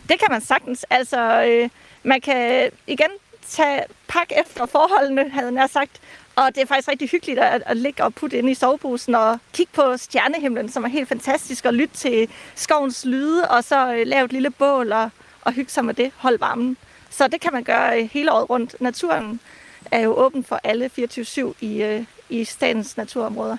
Det kan man sagtens. Altså, øh, man kan igen tage pak efter forholdene, havde jeg sagt. Og det er faktisk rigtig hyggeligt at, at ligge og putte ind i soveposen og kigge på stjernehimlen, som er helt fantastisk, og lytte til skovens lyde, og så øh, lave et lille bål og, og hygge sig med det, holde varmen. Så det kan man gøre øh, hele året rundt. Naturen er jo åben for alle 24-7 i, øh, i statens naturområder.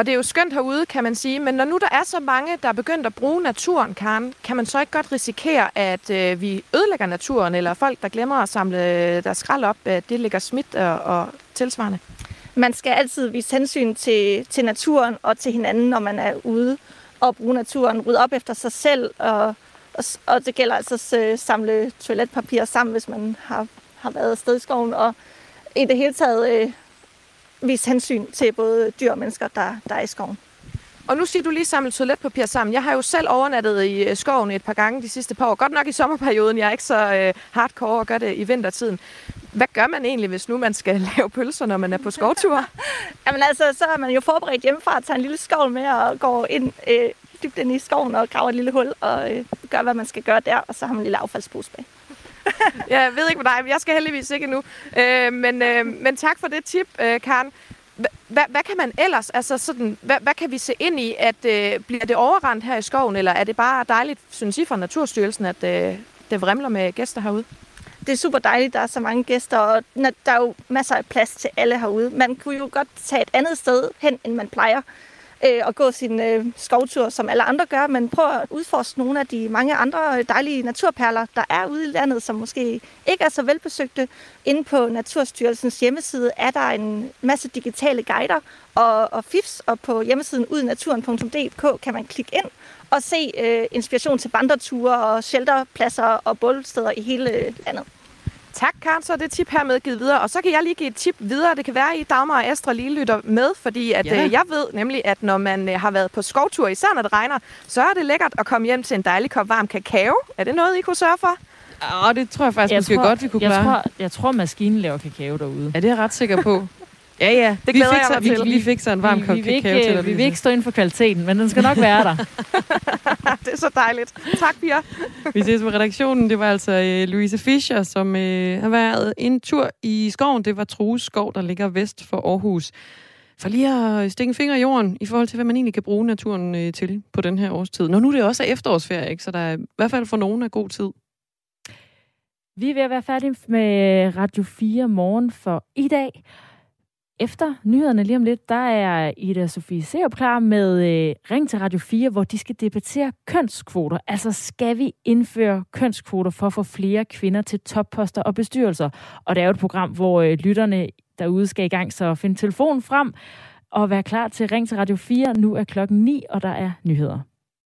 Og det er jo skønt herude, kan man sige. Men når nu der er så mange, der er begyndt at bruge naturen, Karen, kan man så ikke godt risikere, at øh, vi ødelægger naturen, eller folk, der glemmer at samle øh, deres skrald op, at det ligger smidt og, og tilsvarende? Man skal altid vise hensyn til, til naturen og til hinanden, når man er ude og bruge naturen. Rydde op efter sig selv, og, og, og det gælder altså at øh, samle toiletpapir sammen, hvis man har, har været afsted i skoven. Og i det hele taget øh, vise hensyn til både dyr og mennesker, der, der er i skoven. Og nu siger du lige samlet toiletpapir sammen. Jeg har jo selv overnattet i øh, skoven et par gange de sidste par år. Godt nok i sommerperioden. Jeg er ikke så øh, hardcore og gør det i vintertiden. Hvad gør man egentlig, hvis nu man skal lave pølser, når man er på skovtur? Jamen altså, så er man jo forberedt hjemmefra at tage en lille skål med og gå ind øh, dybt ind i skoven og grave et lille hul og øh, gøre, hvad man skal gøre der. Og så har man en lille affaldspose bag. jeg ved ikke med dig, men jeg skal heldigvis ikke nu. Øh, men, øh, men tak for det tip, øh, Karen. Hvad, hvad kan man ellers, altså sådan, hvad, hvad kan vi se ind i, at øh, bliver det overrendt her i skoven, eller er det bare dejligt, synes I fra Naturstyrelsen, at øh, det vrimler med gæster herude? Det er super dejligt, der er så mange gæster, og der er jo masser af plads til alle herude. Man kunne jo godt tage et andet sted hen, end man plejer øh, og gå sin øh, skovtur, som alle andre gør, men prøv at udforske nogle af de mange andre øh, dejlige naturperler, der er ude i landet, som måske ikke er så velbesøgte. Inde på Naturstyrelsens hjemmeside er der en masse digitale guider og, og fifs, og på hjemmesiden udnaturen.dk kan man klikke ind og se øh, inspiration til vandreture og shelterpladser og bålsteder i hele øh, landet. Tak, Karen. Så er det tip med givet videre. Og så kan jeg lige give et tip videre. Det kan være, at I Dagmar og Astra lige lytter med, fordi at, ja. øh, jeg ved nemlig, at når man øh, har været på skovtur, især når det regner, så er det lækkert at komme hjem til en dejlig kop varm kakao. Er det noget, I kunne sørge for? Ja, det tror jeg faktisk jeg måske tror, godt, vi kunne jeg klare. Tror, jeg tror, maskinen laver kakao derude. Ja, det er jeg ret sikker på. Ja, ja. Det vi glæder fik jeg så, mig vi, til. vi fik så en varm vi, kop vi, vil kakao ikke, til dig. vi vil ikke stå inden for kvaliteten, men den skal nok være der. det er så dejligt. Tak, Pia. Vi ses på redaktionen. Det var altså øh, Louise Fischer, som øh, har været en tur i skoven. Det var Troes skov, der ligger vest for Aarhus. For lige at stikke en finger i jorden i forhold til, hvad man egentlig kan bruge naturen øh, til på den her årstid. Når nu det også er efterårsferie, ikke? så der er i hvert fald for nogen af god tid. Vi er ved at være færdige med Radio 4 morgen for i dag. Efter nyhederne lige om lidt, der er Ida Sofie Serup klar med øh, Ring til Radio 4, hvor de skal debattere kønskvoter. Altså, skal vi indføre kønskvoter for at få flere kvinder til topposter og bestyrelser? Og det er jo et program, hvor øh, lytterne derude skal i gang, så find telefonen frem og vær klar til Ring til Radio 4. Nu er klokken 9, og der er nyheder.